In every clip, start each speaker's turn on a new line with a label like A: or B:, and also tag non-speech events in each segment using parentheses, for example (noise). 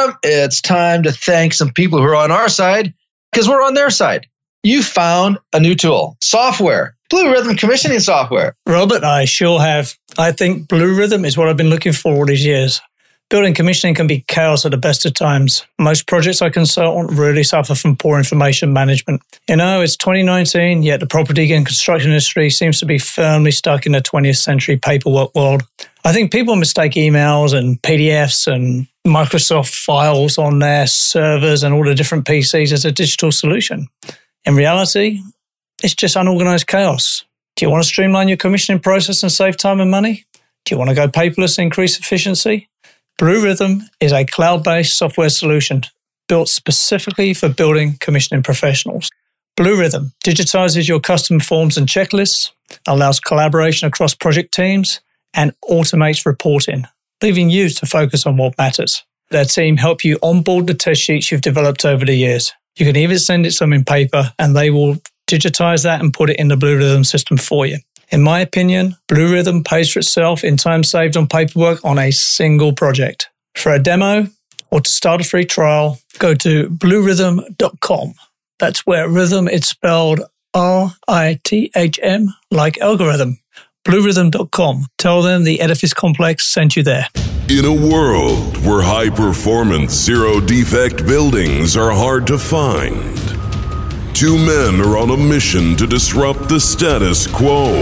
A: Adam, it's time to thank some people who are on our side because we're on their side. You found a new tool, software, BlueRithm commissioning software.
B: Robert, I sure have. I think BlueRithm is what I've been looking for all these years. Building commissioning can be chaos at the best of times. Most projects I consult on really suffer from poor information management. You know, it's 2019, yet the property and construction industry seems to be firmly stuck in the 20th century paperwork world. I think people mistake emails and PDFs and Microsoft files on their servers and all the different PCs as a digital solution. In reality, it's just unorganized chaos. Do you want to streamline your commissioning process and save time and money? Do you want to go paperless and increase efficiency? BlueRithm is a cloud based software solution built specifically for building commissioning professionals. BlueRithm digitizes your custom forms and checklists, allows collaboration across project teams, and automates reporting, leaving you to focus on what matters. Their team help you onboard the test sheets you've developed over the years. You can even send it some in paper and they will digitize that and put it in the BlueRithm system for you. In my opinion, BlueRithm pays for itself in time saved on paperwork on a single project. For a demo or to start a free trial, go to bluerithm.com. That's where rhythm is spelled R I T H M like algorithm. Bluerithm.com. Tell them the Edifice Complex sent you there.
C: In a world where high performance, zero defect buildings are hard to find, Two men are on a mission to disrupt the status quo.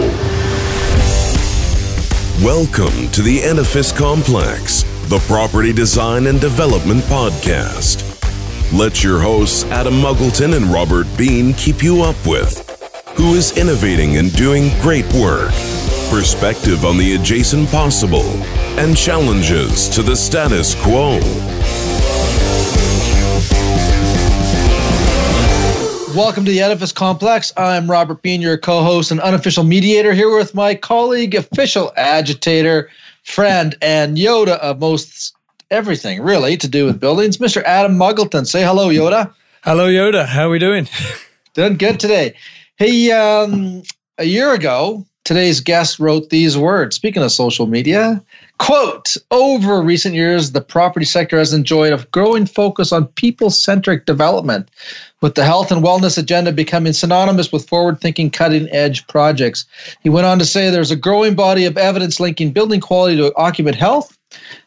C: Welcome to the Edifice Complex, the property design and development podcast. Let your hosts Adam Muggleton and Robert Bean keep you up with who is innovating and doing great work, perspective on the adjacent possible, and challenges to the status quo.
A: Welcome to the Edifice Complex. I'm Robert Bean, your co host and unofficial mediator, here with my colleague, official agitator, friend, and Yoda of most everything really to do with buildings, Mr. Adam Muggleton. Say hello, Yoda.
B: Hello, Yoda. How are we doing? (laughs)
A: Doing good today. Hey, um, a year ago, today's guest wrote these words. Speaking of social media, quote, over recent years, the property sector has enjoyed a growing focus on people centric development with the health and wellness agenda becoming synonymous with forward thinking, cutting edge projects. He went on to say there's a growing body of evidence linking building quality to occupant health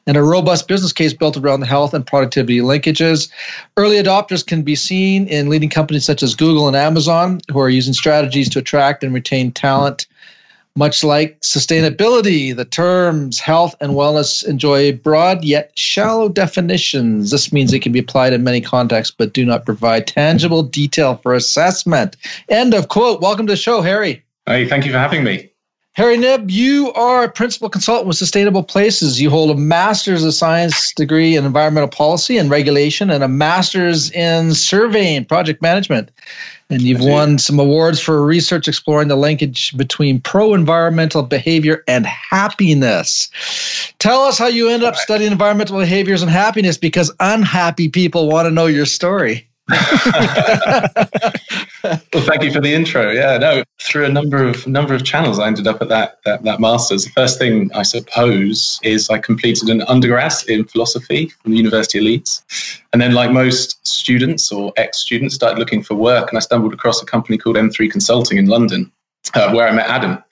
A: and a robust business case built around the health and productivity linkages. Early adopters can be seen in leading companies such as Google and Amazon, who are using strategies to attract and retain talent much like sustainability, the terms health and wellness enjoy broad yet shallow definitions. This means they can be applied in many contexts, but do not provide tangible detail for assessment. End of quote. Welcome to the show, Harry.
D: Hey, thank you for having me.
A: Harry Knibb, you are a principal consultant with Sustainable Places. You hold a master's of science degree in environmental policy and regulation and a master's in surveying project management. And you've won some awards for research exploring the linkage between pro environmental behavior and happiness. Tell us how you ended up studying environmental behaviors and happiness because unhappy people want to know your story. (laughs) (laughs)
D: well, thank you for the intro. Yeah, no, through a number of number of channels, I ended up at that that, that master's. The first thing I suppose is I completed an undergrad in philosophy from the University of Leeds, and then, like most students or ex students, started looking for work, and I stumbled across a company called M3 Consulting in London, uh, where I met Adam.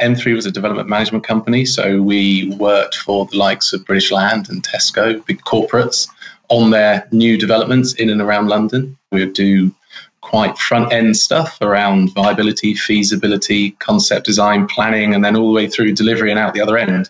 D: M3 was a development management company, so we worked for the likes of British Land and Tesco, big corporates on their new developments in and around London. We would do quite front end stuff around viability, feasibility, concept design, planning, and then all the way through delivery and out the other end.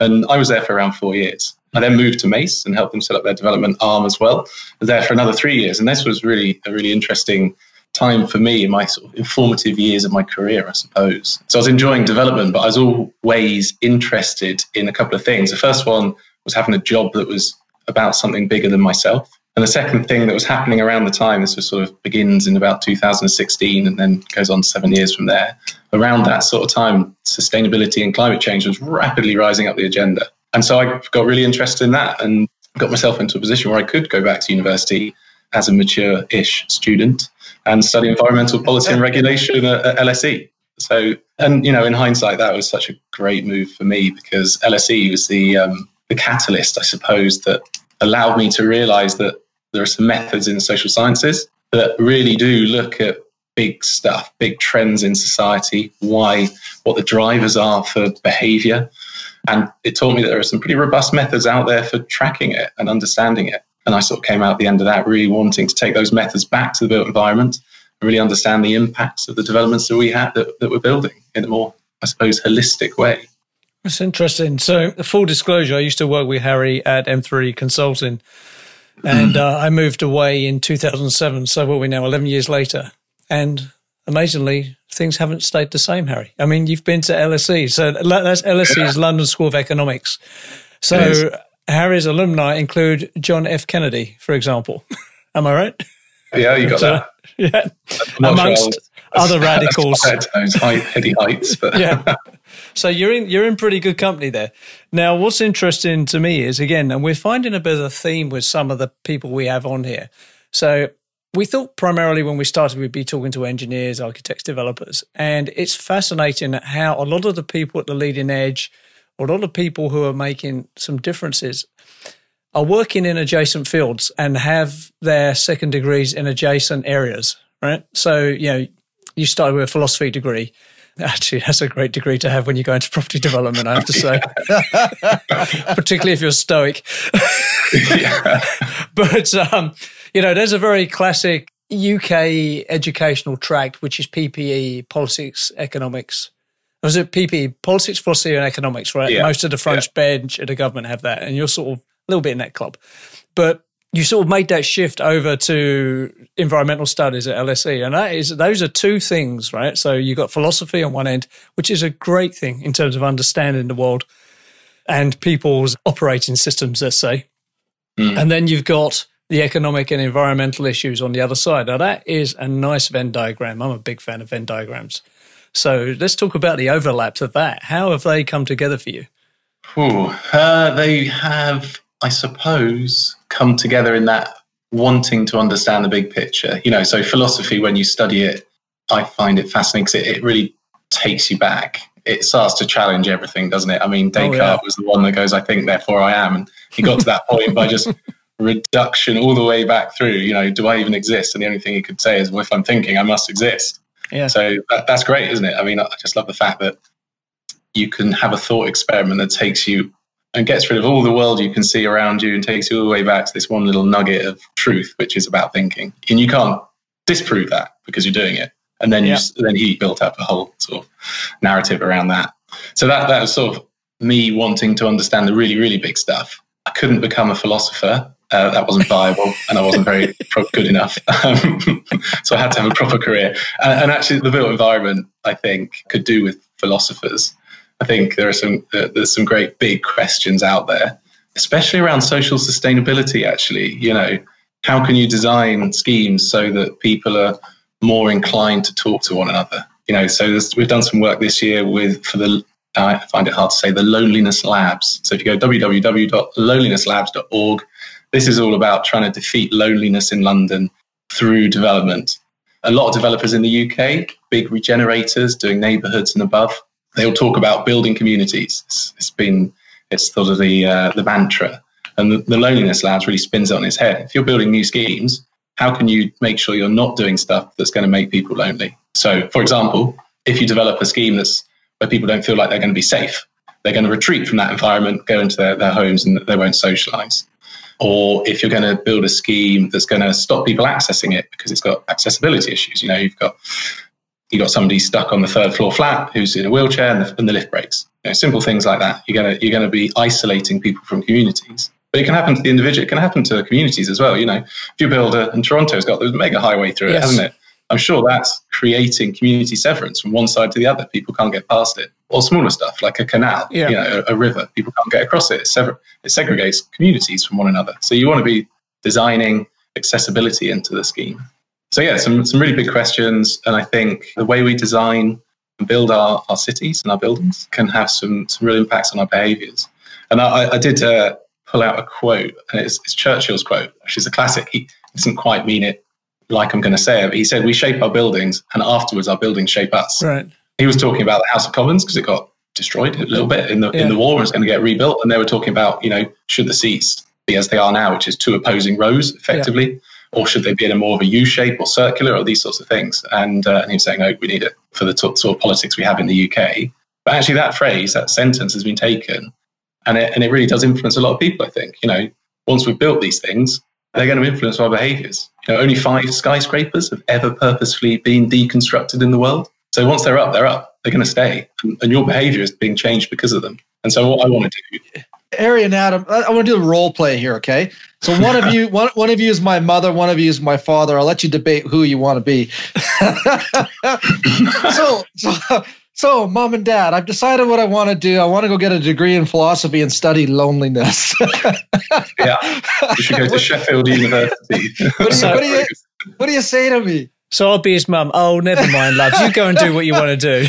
D: And I was there for around four years. I then moved to Mace and helped them set up their development arm as well. I was there for another three years. And this was really a really interesting time for me in my sort of informative years of my career, I suppose. So I was enjoying development, but I was always interested in a couple of things. The first one was having a job that was about something bigger than myself. And the second thing that was happening around the time, this was sort of begins in about 2016 and then goes on seven years from there. Around that sort of time, sustainability and climate change was rapidly rising up the agenda. And so I got really interested in that and got myself into a position where I could go back to university as a mature ish student and study environmental policy and regulation at, at LSE. So, and you know, in hindsight, that was such a great move for me because LSE was the um, the catalyst, I suppose, that allowed me to realize that there are some methods in social sciences that really do look at big stuff, big trends in society, why, what the drivers are for behavior. And it taught me that there are some pretty robust methods out there for tracking it and understanding it. And I sort of came out at the end of that really wanting to take those methods back to the built environment and really understand the impacts of the developments that we have that, that we're building in a more, I suppose, holistic way.
B: That's interesting. So, full disclosure, I used to work with Harry at M3 Consulting, and uh, I moved away in 2007. So, what are we now, 11 years later? And amazingly, things haven't stayed the same, Harry. I mean, you've been to LSE. So, that's LSE's yeah. London School of Economics. So, Harry's alumni include John F. Kennedy, for example. (laughs) Am I right?
D: Yeah, you got that. (laughs)
B: yeah. Amongst sure other radicals. (laughs)
D: Those height, heady heights, but
B: yeah. So you're in you're in pretty good company there. Now, what's interesting to me is again, and we're finding a bit of a theme with some of the people we have on here. So we thought primarily when we started we'd be talking to engineers, architects, developers, and it's fascinating how a lot of the people at the leading edge, a lot of people who are making some differences, are working in adjacent fields and have their second degrees in adjacent areas. Right. So you know, you started with a philosophy degree. Actually, that's a great degree to have when you go into property development, I have to say, (laughs) particularly if you're stoic. (laughs) but, um, you know, there's a very classic UK educational tract, which is PPE, politics, economics. Was it PPE, politics, philosophy, and economics, right? Yeah. Most of the front yeah. bench at the government have that, and you're sort of a little bit in that club. But you sort of made that shift over to environmental studies at LSE, and that is those are two things, right? So you've got philosophy on one end, which is a great thing in terms of understanding the world and people's operating systems, let's say, mm. and then you've got the economic and environmental issues on the other side. Now that is a nice Venn diagram. I'm a big fan of Venn diagrams. So let's talk about the overlaps of that. How have they come together for you?
D: Ooh, uh, they have I suppose, come together in that wanting to understand the big picture. You know, so philosophy, when you study it, I find it fascinating because it, it really takes you back. It starts to challenge everything, doesn't it? I mean, oh, Descartes oh, yeah. was the one that goes, I think, therefore I am. And he got to that point by just (laughs) reduction all the way back through. You know, do I even exist? And the only thing he could say is, well, if I'm thinking, I must exist. Yeah. So that, that's great, isn't it? I mean, I just love the fact that you can have a thought experiment that takes you and gets rid of all the world you can see around you and takes you all the way back to this one little nugget of truth, which is about thinking. And you can't disprove that because you're doing it. And then yeah. you, then he built up a whole sort of narrative around that. So that that was sort of me wanting to understand the really really big stuff. I couldn't become a philosopher. Uh, that wasn't viable, and I wasn't very (laughs) good enough. Um, (laughs) so I had to have a proper career. And, and actually, the built environment, I think, could do with philosophers I think there are some uh, there's some great big questions out there, especially around social sustainability. Actually, you know, how can you design schemes so that people are more inclined to talk to one another? You know, so we've done some work this year with for the I find it hard to say the loneliness labs. So if you go www.loneliness.labs.org, this is all about trying to defeat loneliness in London through development. A lot of developers in the UK, big regenerators doing neighbourhoods and above, they'll talk about building communities. it's, it's been it's sort of the uh, the mantra, and the, the loneliness labs really spins it on its head. If you're building new schemes, how can you make sure you're not doing stuff that's going to make people lonely? So, for example, if you develop a scheme that's where people don't feel like they're going to be safe, they're going to retreat from that environment, go into their, their homes, and they won't socialize. Or if you're going to build a scheme that's going to stop people accessing it because it's got accessibility issues, you know, you've got you got somebody stuck on the third floor flat who's in a wheelchair and the, and the lift breaks. You know, simple things like that. You're gonna you're gonna be isolating people from communities. But it can happen to the individual. It can happen to communities as well. You know, if you build a, and Toronto's got the mega highway through it, hasn't it? I'm sure that's creating community severance from one side to the other. People can't get past it. Or smaller stuff like a canal, yeah. you know, a, a, river. People can't get across it. It, sever- it segregates communities from one another. So you want to be designing accessibility into the scheme. So yeah, some some really big questions, and I think the way we design and build our, our cities and our buildings can have some some real impacts on our behaviours. And I, I did uh, pull out a quote, and it's, it's Churchill's quote, which is a classic. He doesn't quite mean it like I'm going to say it, but he said, "We shape our buildings, and afterwards, our buildings shape us."
B: Right.
D: He was talking about the House of Commons because it got destroyed a little bit in the yeah. in the war. And it's going to get rebuilt, and they were talking about you know should the seats be as they are now, which is two opposing rows effectively. Yeah or should they be in a more of a U shape or circular or these sorts of things? And, uh, and he was saying, oh, we need it for the t- sort of politics we have in the UK. But actually, that phrase, that sentence has been taken, and it, and it really does influence a lot of people, I think. You know, once we've built these things, they're going to influence our behaviors. You know, only five skyscrapers have ever purposefully been deconstructed in the world. So once they're up, they're up. They're going to stay. And your behavior is being changed because of them. And so what I want to do
A: Harry and Adam, I want to do the role play here, okay? So one of (laughs) you, one, one of you is my mother, one of you is my father. I'll let you debate who you want to be. (laughs) so, so, so, mom and dad, I've decided what I want to do. I want to go get a degree in philosophy and study loneliness. (laughs)
D: yeah, you should go to Sheffield University.
A: what, do you, what, do you, what do you say to me?
B: So I'll be his mum. Oh, never mind, love. You go and do what you want to do.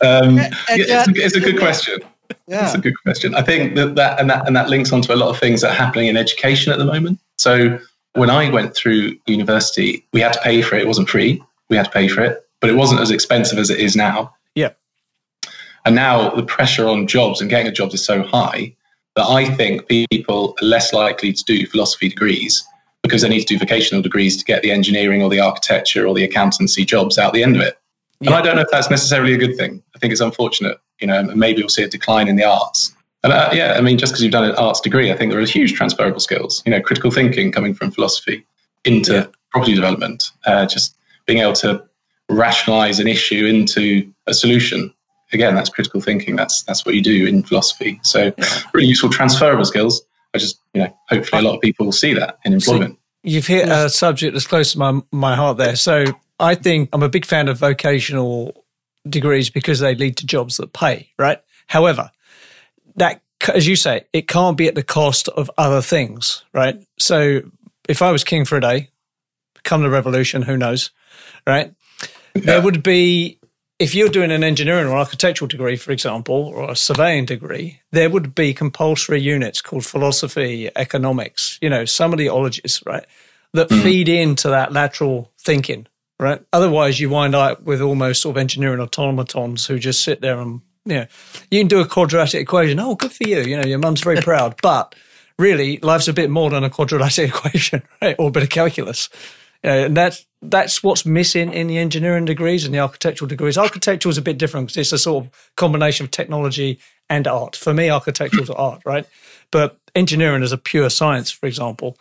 D: Um, yeah, it's, a, it's, a, good question. Yeah. It's a good question. I think that, that and that and that links onto a lot of things that are happening in education at the moment. So when I went through university, we had to pay for it. It wasn't free. We had to pay for it, but it wasn't as expensive as it is now.
B: Yeah.
D: And now the pressure on jobs and getting a job is so high that I think people are less likely to do philosophy degrees because they need to do vocational degrees to get the engineering or the architecture or the accountancy jobs out the end of it. And I don't know if that's necessarily a good thing. I think it's unfortunate. You know, and maybe we'll see a decline in the arts. And uh, yeah, I mean, just because you've done an arts degree, I think there are huge transferable skills. You know, critical thinking coming from philosophy into yeah. property development, uh, just being able to rationalize an issue into a solution. Again, that's critical thinking. That's that's what you do in philosophy. So, yeah. really useful transferable skills. I just, you know, hopefully a lot of people will see that in employment. So
B: you've hit a subject that's close to my my heart there. So I think I'm a big fan of vocational degrees because they lead to jobs that pay, right? However, that, as you say, it can't be at the cost of other things, right? So if I was king for a day, come the revolution, who knows, right? Yeah. There would be, if you're doing an engineering or architectural degree, for example, or a surveying degree, there would be compulsory units called philosophy, economics, you know, some of the ologies, right? That mm-hmm. feed into that lateral thinking, right? Otherwise, you wind up with almost sort of engineering automatons who just sit there and, you know, you can do a quadratic equation. Oh, good for you. You know, your mum's very proud. (laughs) But really, life's a bit more than a quadratic (laughs) equation, right? Or a bit of calculus. You know, and that's, that's what's missing in the engineering degrees and the architectural degrees. Architectural is a bit different because it's a sort of combination of technology and art. For me, architectural is art, right? But engineering is a pure science, for example.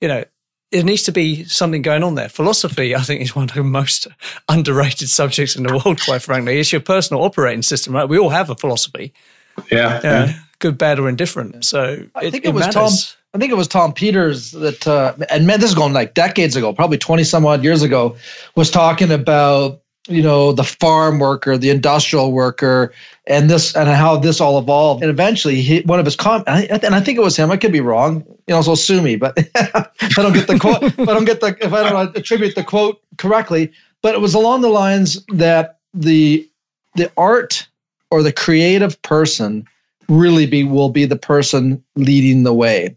B: You know, there needs to be something going on there. Philosophy, I think, is one of the most (laughs) underrated subjects in the world, quite frankly. It's your personal operating system, right? We all have a philosophy.
D: Yeah. yeah.
B: Good, bad, or indifferent. So
A: I it, think it, it was matters. Tom. I think it was Tom Peters that, uh, and man, this is going like decades ago, probably 20 some odd years ago, was talking about you know the farm worker the industrial worker and this and how this all evolved. And eventually he, one of his com and i think it was him i could be wrong you know so sue me but (laughs) i don't get the quote if i don't get the if i don't attribute the quote correctly but it was along the lines that the the art or the creative person really be will be the person leading the way.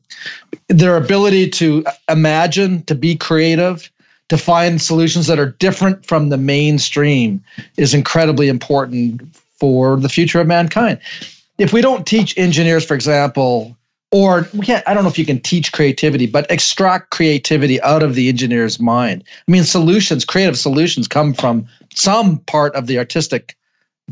A: Their ability to imagine to be creative to find solutions that are different from the mainstream is incredibly important for the future of mankind. If we don't teach engineers, for example, or we can't, I don't know if you can teach creativity, but extract creativity out of the engineer's mind. I mean, solutions, creative solutions come from some part of the artistic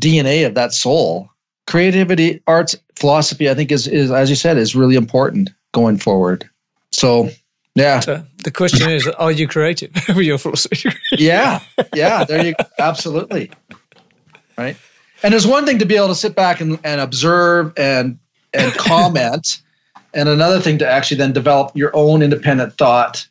A: DNA of that soul. Creativity, arts, philosophy, I think is, is as you said, is really important going forward. So yeah. So
B: the question is, are you creative (laughs) with your philosophy?
A: yeah. Yeah. There you go. Absolutely. Right. And there's one thing to be able to sit back and, and observe and and (laughs) comment, and another thing to actually then develop your own independent thought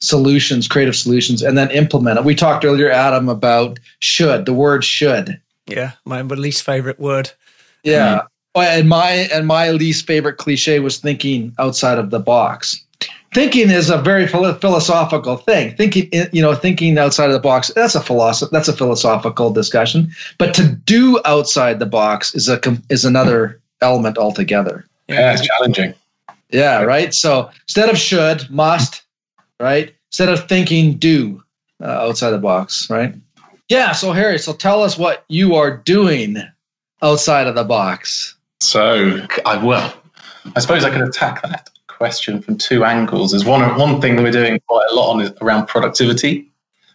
A: solutions, creative solutions, and then implement it. We talked earlier, Adam, about should, the word should.
B: Yeah, my least favorite word.
A: Yeah. Mm-hmm. And my and my least favorite cliche was thinking outside of the box thinking is a very philosophical thing. Thinking, you know, thinking outside of the box. That's a philosoph- That's a philosophical discussion. But to do outside the box is a is another element altogether.
D: Yeah, it's challenging.
A: Yeah, right. So instead of should, must, right? Instead of thinking, do uh, outside the box, right? Yeah. So Harry, so tell us what you are doing outside of the box.
D: So I will. I suppose I could attack that question from two angles. There's one one thing that we're doing quite a lot on is around productivity.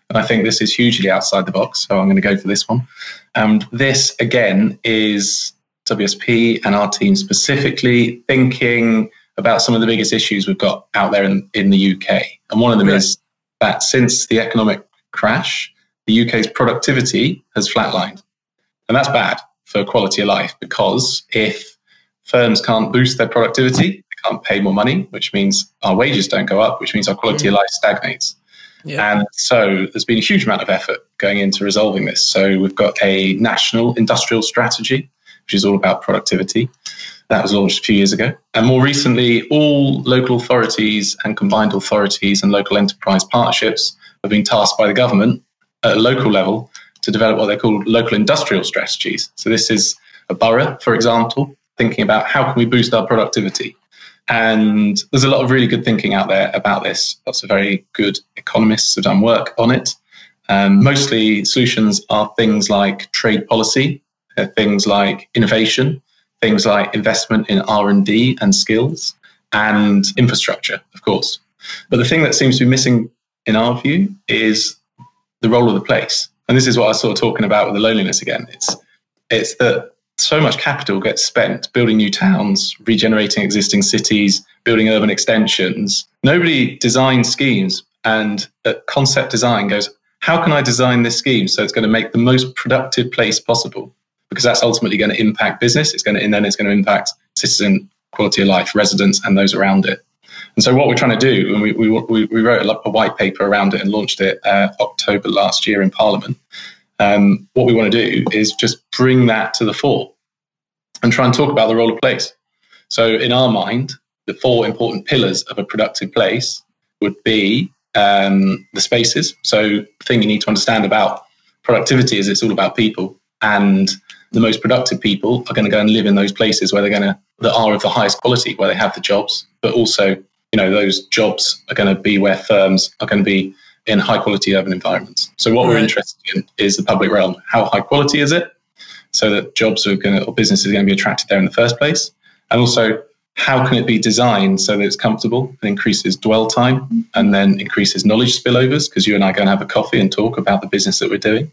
D: And I think this is hugely outside the box. So I'm going to go for this one. And this again is WSP and our team specifically thinking about some of the biggest issues we've got out there in, in the UK. And one of them right. is that since the economic crash, the UK's productivity has flatlined. And that's bad for quality of life because if firms can't boost their productivity, pay more money, which means our wages don't go up, which means our quality mm. of life stagnates. Yeah. And so there's been a huge amount of effort going into resolving this. So we've got a national industrial strategy, which is all about productivity. That was launched a few years ago. And more recently, all local authorities and combined authorities and local enterprise partnerships have been tasked by the government at a local level to develop what they call local industrial strategies. So this is a borough, for example, thinking about how can we boost our productivity. And there's a lot of really good thinking out there about this. Lots of very good economists have done work on it. Um, mostly solutions are things like trade policy, uh, things like innovation, things like investment in R&D and skills and infrastructure, of course. But the thing that seems to be missing in our view is the role of the place. And this is what I was sort of talking about with the loneliness again. It's it's that so much capital gets spent building new towns, regenerating existing cities, building urban extensions. Nobody designs schemes and concept design goes, how can I design this scheme so it's going to make the most productive place possible? Because that's ultimately going to impact business. It's going to, and then it's going to impact citizen quality of life, residents, and those around it. And so what we're trying to do, and we, we, we wrote a, white paper around it and launched it uh, October last year in Parliament, um, what we want to do is just bring that to the fore and try and talk about the role of place. So, in our mind, the four important pillars of a productive place would be um, the spaces. So, the thing you need to understand about productivity is it's all about people, and the most productive people are going to go and live in those places where they're going to that are of the highest quality, where they have the jobs, but also you know those jobs are going to be where firms are going to be in high quality urban environments. So what right. we're interested in is the public realm. How high quality is it? So that jobs are going to, or businesses are going to be attracted there in the first place. And also, how can it be designed so that it's comfortable and increases dwell time and then increases knowledge spillovers? Because you and I are going to have a coffee and talk about the business that we're doing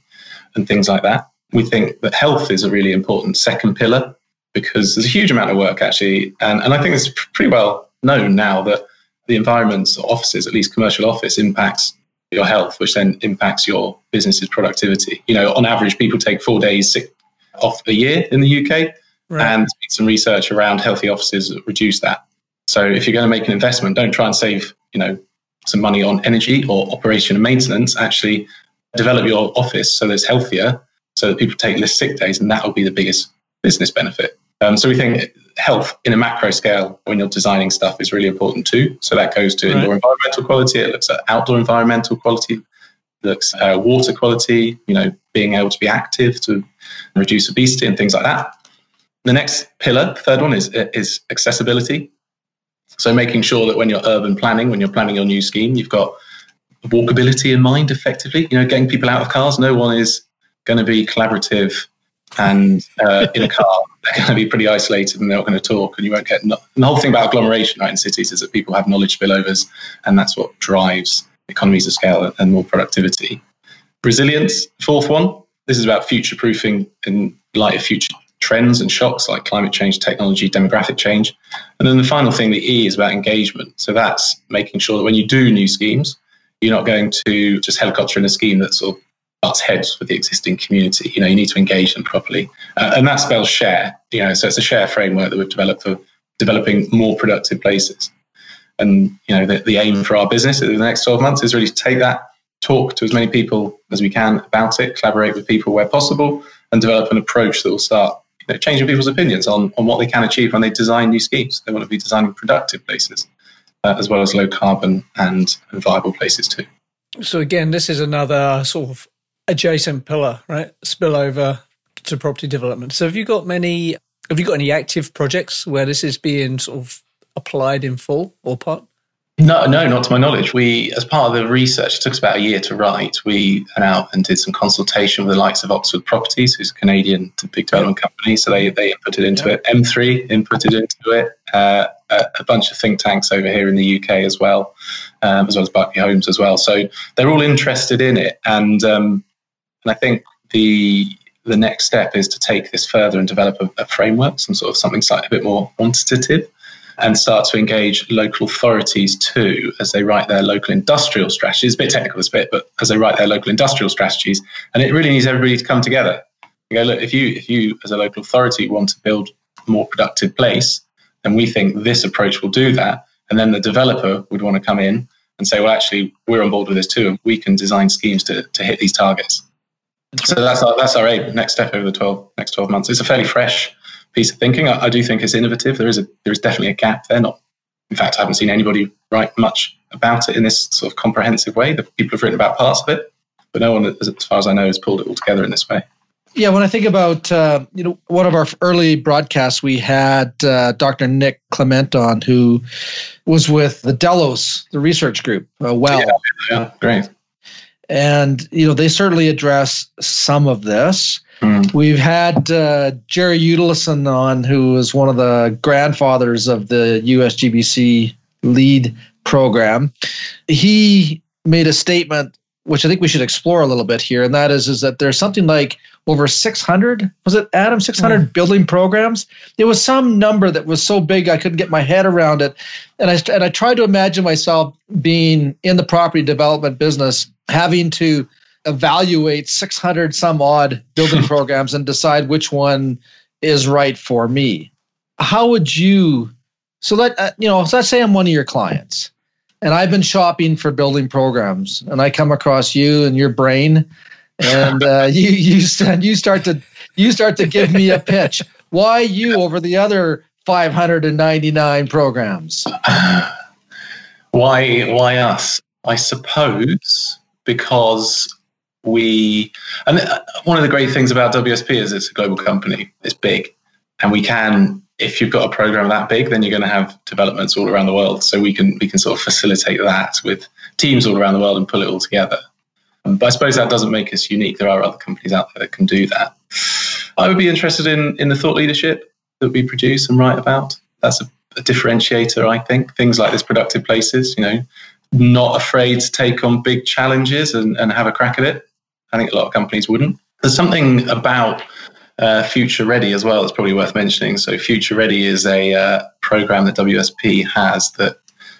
D: and things like that. We think that health is a really important second pillar because there's a huge amount of work actually. And, and I think it's pretty well known now that the environments, offices, at least commercial office, impacts your health, which then impacts your business's productivity. You know, on average, people take four days sick off a year in the UK, right. and some research around healthy offices reduce that. So if you're going to make an investment, don't try and save, you know, some money on energy or operation and maintenance. Actually, develop your office so that it's healthier, so that people take less sick days, and that will be the biggest business benefit. Um, so we think health in a macro scale when you're designing stuff is really important too. So that goes to right. indoor environmental quality. It looks at outdoor environmental quality. Looks at water quality. You know, being able to be active to reduce obesity and things like that. The next pillar, third one, is is accessibility. So making sure that when you're urban planning, when you're planning your new scheme, you've got walkability in mind. Effectively, you know, getting people out of cars. No one is going to be collaborative and uh, in a car, they're going to be pretty isolated and they're not going to talk, and you won't get. No- the whole thing about agglomeration, right, in cities is that people have knowledge spillovers, and that's what drives economies of scale and more productivity. Resilience, fourth one. This is about future proofing in light of future trends and shocks like climate change, technology, demographic change. And then the final thing, the E, is about engagement. So that's making sure that when you do new schemes, you're not going to just helicopter in a scheme that sort of butts heads with the existing community. You know, you need to engage them properly, uh, and that spells share. You know, so it's a share framework that we've developed for developing more productive places. And you know, the, the aim for our business in the next 12 months is really to take that, talk to as many people as we can about it, collaborate with people where possible, and develop an approach that will start you know, changing people's opinions on, on what they can achieve when they design new schemes. They want to be designing productive places, uh, as well as low carbon and, and viable places too.
B: So again, this is another sort of adjacent pillar, right? Spillover to property development. So have you got many have you got any active projects where this is being sort of applied in full or part?
D: No, no, not to my knowledge. We, as part of the research, it took us about a year to write. We went out and did some consultation with the likes of Oxford Properties, who's a Canadian big development company. So they they inputted into it. M3 inputted into it. Uh, a, a, bunch of think tanks over here in the UK as well, um, as well as Berkeley Homes as well. So they're all interested in it, and um, and I think the the next step is to take this further and develop a, a framework, some sort of something slightly a bit more quantitative and start to engage local authorities too as they write their local industrial strategies. A bit technical, this bit, but as they write their local industrial strategies, and it really needs everybody to come together. You go, look, if you if you as a local authority want to build a more productive place, then we think this approach will do that. And then the developer would want to come in and say, well, actually, we're on board with this too, and we can design schemes to, to hit these targets. So that's our, that's our aim, next step over the 12, next 12 months. It's a fairly fresh piece of thinking. I, I, do think it's innovative. There is a there is definitely a gap there. Not, in fact, I haven't seen anybody write much about it in this sort of comprehensive way. The people have written about parts of it, but no one, as far as I know, has pulled it all together in this way.
A: Yeah, when I think about uh, you know one of our early broadcasts, we had uh, Dr. Nick Clement on, who was with the Delos, the research group. Uh, well,
D: yeah, yeah, great.
A: And you know they certainly address some of this. Mm. We've had uh, Jerry Yudelson on, who is one of the grandfathers of the USGBC LEED program. He made a statement which I think we should explore a little bit here, and that is is that there's something like over 600 was it Adam 600 mm. building programs. There was some number that was so big I couldn't get my head around it, and I and I tried to imagine myself being in the property development business, having to evaluate 600 some odd building (laughs) programs and decide which one is right for me. How would you? So let uh, you know. So let's say I'm one of your clients, and I've been shopping for building programs, and I come across you and your brain, and uh, (laughs) you you you start to you start to give me a pitch. Why you over the other 599 programs? (sighs)
D: Why why us? I suppose because we and uh, one of the great things about WSP is it's a global company. It's big, and we can. If you've got a program that big, then you're going to have developments all around the world. So we can we can sort of facilitate that with teams all around the world and pull it all together. But I suppose that doesn't make us unique. There are other companies out there that can do that. I would be interested in in the thought leadership that we produce and write about. That's a, a differentiator, I think. Things like this productive places, you know, not afraid to take on big challenges and, and have a crack at it. I think a lot of companies wouldn't. There's something about uh, Future Ready as well It's probably worth mentioning. So, Future Ready is a uh, program that WSP has that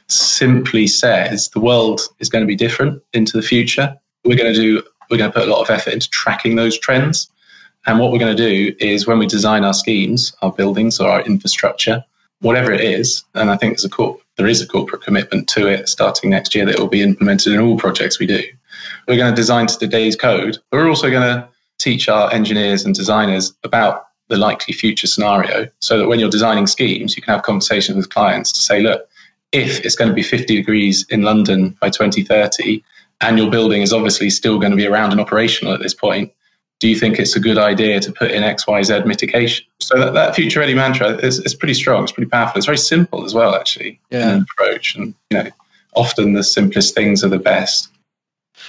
D: simply says the world is going to be different into the future. We're going to do we're going to put a lot of effort into tracking those trends. And what we're going to do is when we design our schemes, our buildings or our infrastructure, whatever it is, and I think there's a corp- there is a corporate commitment to it starting next year that will be implemented in all projects we do. We're going to design to today's code. We're also going to teach our engineers and designers about the likely future scenario so that when you're designing schemes, you can have conversations with clients to say, look, if it's going to be 50 degrees in London by 2030 and your building is obviously still going to be around and operational at this point, do you think it's a good idea to put in XYZ mitigation? So that, that future ready mantra is, is pretty strong. It's pretty powerful. It's very simple as well, actually,
A: yeah.
D: in approach. And, you know, often the simplest things are the best.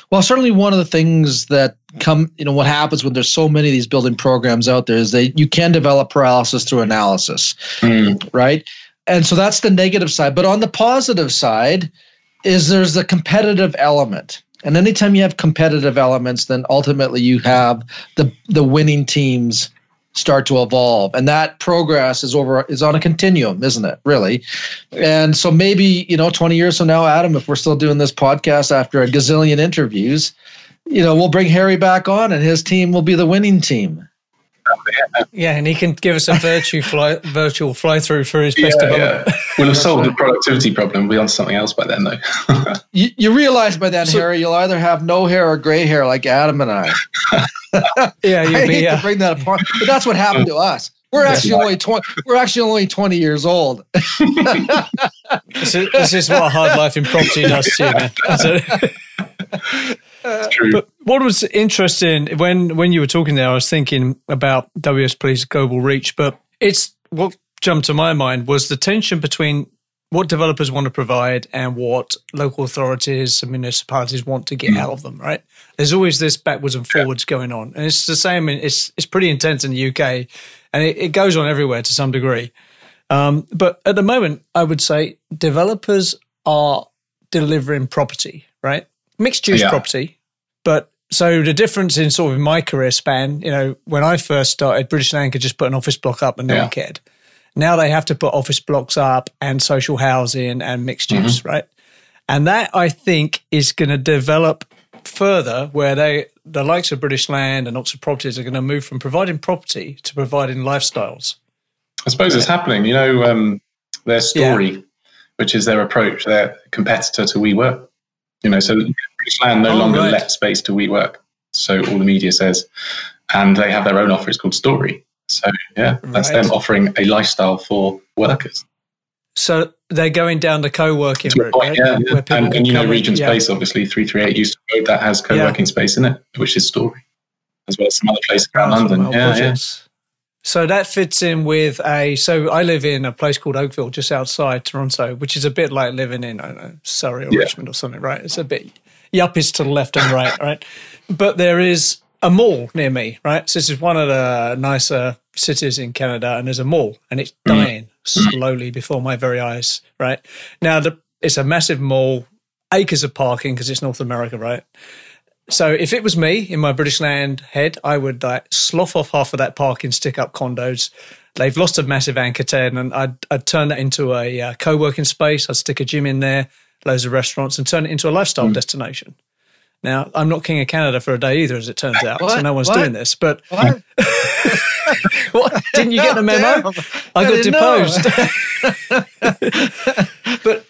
A: Well, certainly one of the things that come, you know, what happens when there's so many of these building programs out there is that you can develop paralysis through analysis, mm. right? And so that's the negative side. But on the positive side, is there's the competitive element. And anytime you have competitive elements, then ultimately you have the the winning teams start to evolve and that progress is over is on a continuum isn't it really and so maybe you know 20 years from now adam if we're still doing this podcast after a gazillion interviews you know we'll bring harry back on and his team will be the winning team
B: yeah, and he can give us a virtual fly, virtual fly through for his best yeah, development.
D: Yeah. We'll have solved the productivity problem. We'll be on something else by then, though. (laughs)
A: you, you, realize by then, so, Harry, you'll either have no hair or gray hair like Adam and I. (laughs) (laughs)
B: yeah,
A: you I hate to bring that apart, but that's what happened to us. We're actually only twenty. We're actually only twenty years old. (laughs)
B: this, is, this, is, what hard life in property does to you, man.
D: true.
B: But what was interesting when when you were talking there, I was thinking about WSP's global reach, but it's what jumped to my mind was the tension between what developers want to provide and what local authorities and municipalities want to get mm. out of them, right? There's always this backwards and forwards yeah. going on. And it's the same, it's, it's pretty intense in the UK and it, it goes on everywhere to some degree. Um, but at the moment, I would say developers are delivering property, right? Mixed use yeah. property. But so the difference in sort of my career span, you know, when I first started, British Land could just put an office block up and no yeah. one cared. Now they have to put office blocks up and social housing and mixed mm-hmm. use, right? And that I think is going to develop further where they the likes of British Land and Oxford Properties are going to move from providing property to providing lifestyles.
D: I suppose it's happening. You know, um, their Storey, yeah. which is their approach, their competitor to WeWork. You know, so British Land no oh, longer right. let space to WeWork. So all the media says, and they have their own offer. It's called Storey. So yeah, that's right. them offering a lifestyle for workers.
B: So they're going down the co-working route,
D: right? Yeah, yeah. And, and, you know, Regent yeah. Space, obviously, 338 used to that has co-working yeah. space in it, which is Storey, as well as some other places around London. Yeah, yeah.
B: So that fits in with a. So I live in a place called Oakville, just outside Toronto, which is a bit like living in I don't know, Surrey or. Richmond or something, right? It's a bit yuppies to the left and right, right? But there is a mall near me, right? So this is one of the nicer cities in Canada, and there's a mall, and it's mm. dying slowly before my very eyes, right? Now, the, it's a massive mall, acres of parking because it's North America, right? So if it was me in my British land head, I would like slough off half of that parking, stick up condos. They've lost a massive anchor tenant, and I'd, I'd turn that into a uh, co-working space. I'd stick a gym in there, loads of restaurants, and turn it into a lifestyle mm. destination. Now, I'm not king of Canada for a day either, as it turns out. What? So no one's what? doing this. But what? (laughs) what? Didn't you get the (laughs) memo? I got deposed. (laughs) but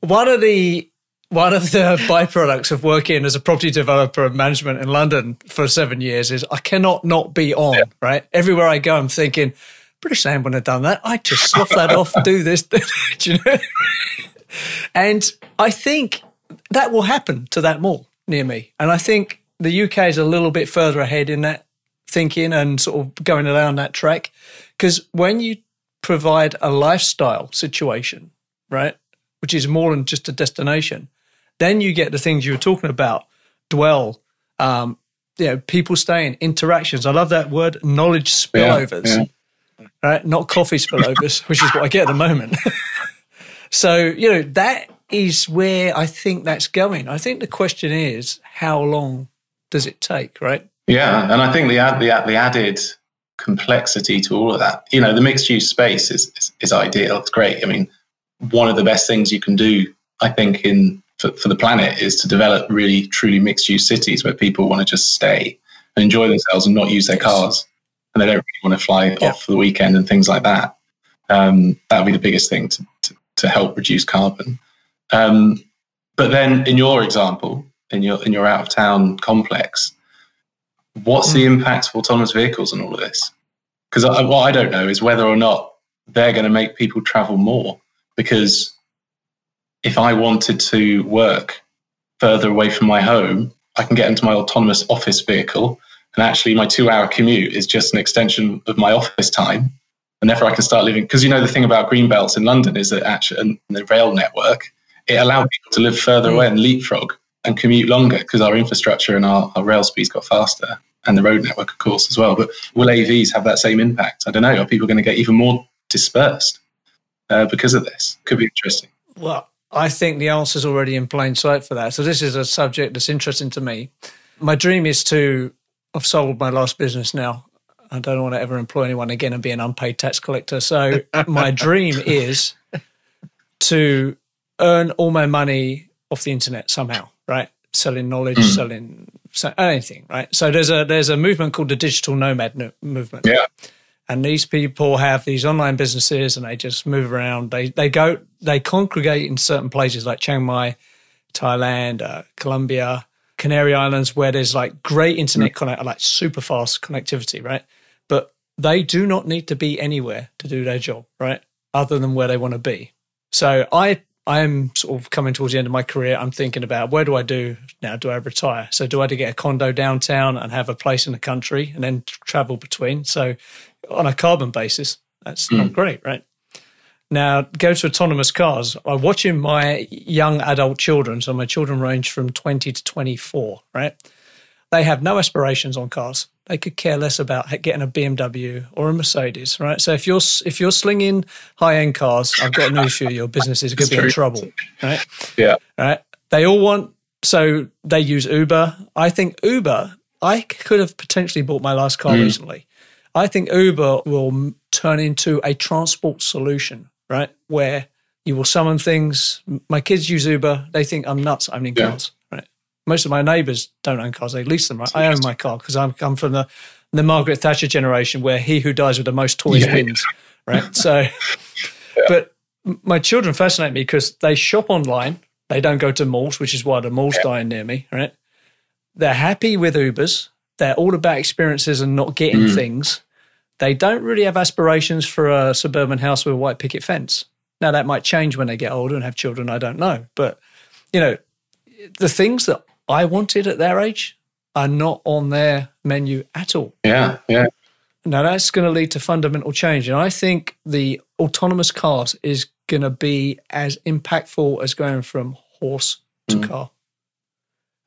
B: one of the one of the byproducts of working as a property developer and management in London for seven years is I cannot not be on. Yeah. Right, everywhere I go, I'm thinking British Land wouldn't have done that. I just slough that off, do this, do you know. and I think that will happen to that mall near me. And I think the UK is a little bit further ahead in that thinking and sort of going around that track. Because when you provide a lifestyle situation, right, which is more than just a destination, then you get the things you were talking about dwell, um, you know, people staying, interactions. I love that word, knowledge spillovers, yeah, yeah. right? Not coffee spillovers, (laughs) which is what I get at the moment. (laughs) so, you know, that is where I think that's going. I think the question is, how long does it take, right?
D: Yeah, and I think the the, the added complexity to all of that, you know, the mixed use space is, is, is ideal. It's great. I mean, one of the best things you can do, I think, in for, for the planet is to develop really truly mixed use cities where people want to just stay and enjoy themselves and not use their cars, and they don't really want to fly yeah. off for the weekend and things like that. Um, that would be the biggest thing to, to, to help reduce carbon. Um, but then, in your example, in your in your out of town complex, what's mm. the hmm. impact of autonomous vehicles on all of this? Because what I don't know is whether or not they're going to make people travel more. Because if I wanted to work further away from my home, I can get into my autonomous office vehicle, and actually, my two-hour commute is just an extension of my office time and therefore I can start living. Because you know the thing about green belts in London is that actually and the rail network it allowed people to live further away and leapfrog and commute longer because our infrastructure and our, our rail speeds got faster and the road network, of course, as well. But will AVs have that same impact? I don't know. Are people going to get even more dispersed uh, because of this? Could be interesting.
B: Well, I think the answer is already in plain sight for that. So this is a subject that's interesting to me. My dream is to. I've sold my last business now. I don't want to ever employ anyone again and be an unpaid tax collector. So (laughs) my dream is to earn all my money off the internet somehow, right? Selling knowledge, mm. selling anything, right? So there's a there's a movement called the digital nomad no- movement.
D: Yeah.
B: And these people have these online businesses and they just move around. They they go they congregate in certain places like Chiang Mai, Thailand, uh, Colombia, Canary Islands, where there's like great internet mm. connect, like super fast connectivity, right? But they do not need to be anywhere to do their job, right? Other than where they want to be. So I I'm sort of coming towards the end of my career. I'm thinking about where do I do now? Do I retire? So do I to get a condo downtown and have a place in the country and then travel between? So on a carbon basis, that's mm. not great, right? Now, go to autonomous cars. I'm watching my young adult children. So my children range from 20 to 24, right? They have no aspirations on cars. They could care less about getting a BMW or a Mercedes, right? So if you're if you're slinging high end cars, I've got news for you: your business is going to be in trouble, right?
D: Yeah,
B: right. They all want so they use Uber. I think Uber. I could have potentially bought my last car mm. recently. I think Uber will turn into a transport solution, right? Where you will summon things. My kids use Uber. They think I'm nuts owning yeah. cars most of my neighbours don't own cars; they lease them. Right? I own my car because I'm come from the the Margaret Thatcher generation, where he who dies with the most toys yeah. wins. Right. So, yeah. but my children fascinate me because they shop online. They don't go to malls, which is why the malls yeah. dying near me. Right. They're happy with Ubers. They're all about experiences and not getting mm. things. They don't really have aspirations for a suburban house with a white picket fence. Now that might change when they get older and have children. I don't know, but you know, the things that I wanted at their age are not on their menu at all.
D: Yeah, yeah.
B: Now that's going to lead to fundamental change. And I think the autonomous cars is going to be as impactful as going from horse to mm. car.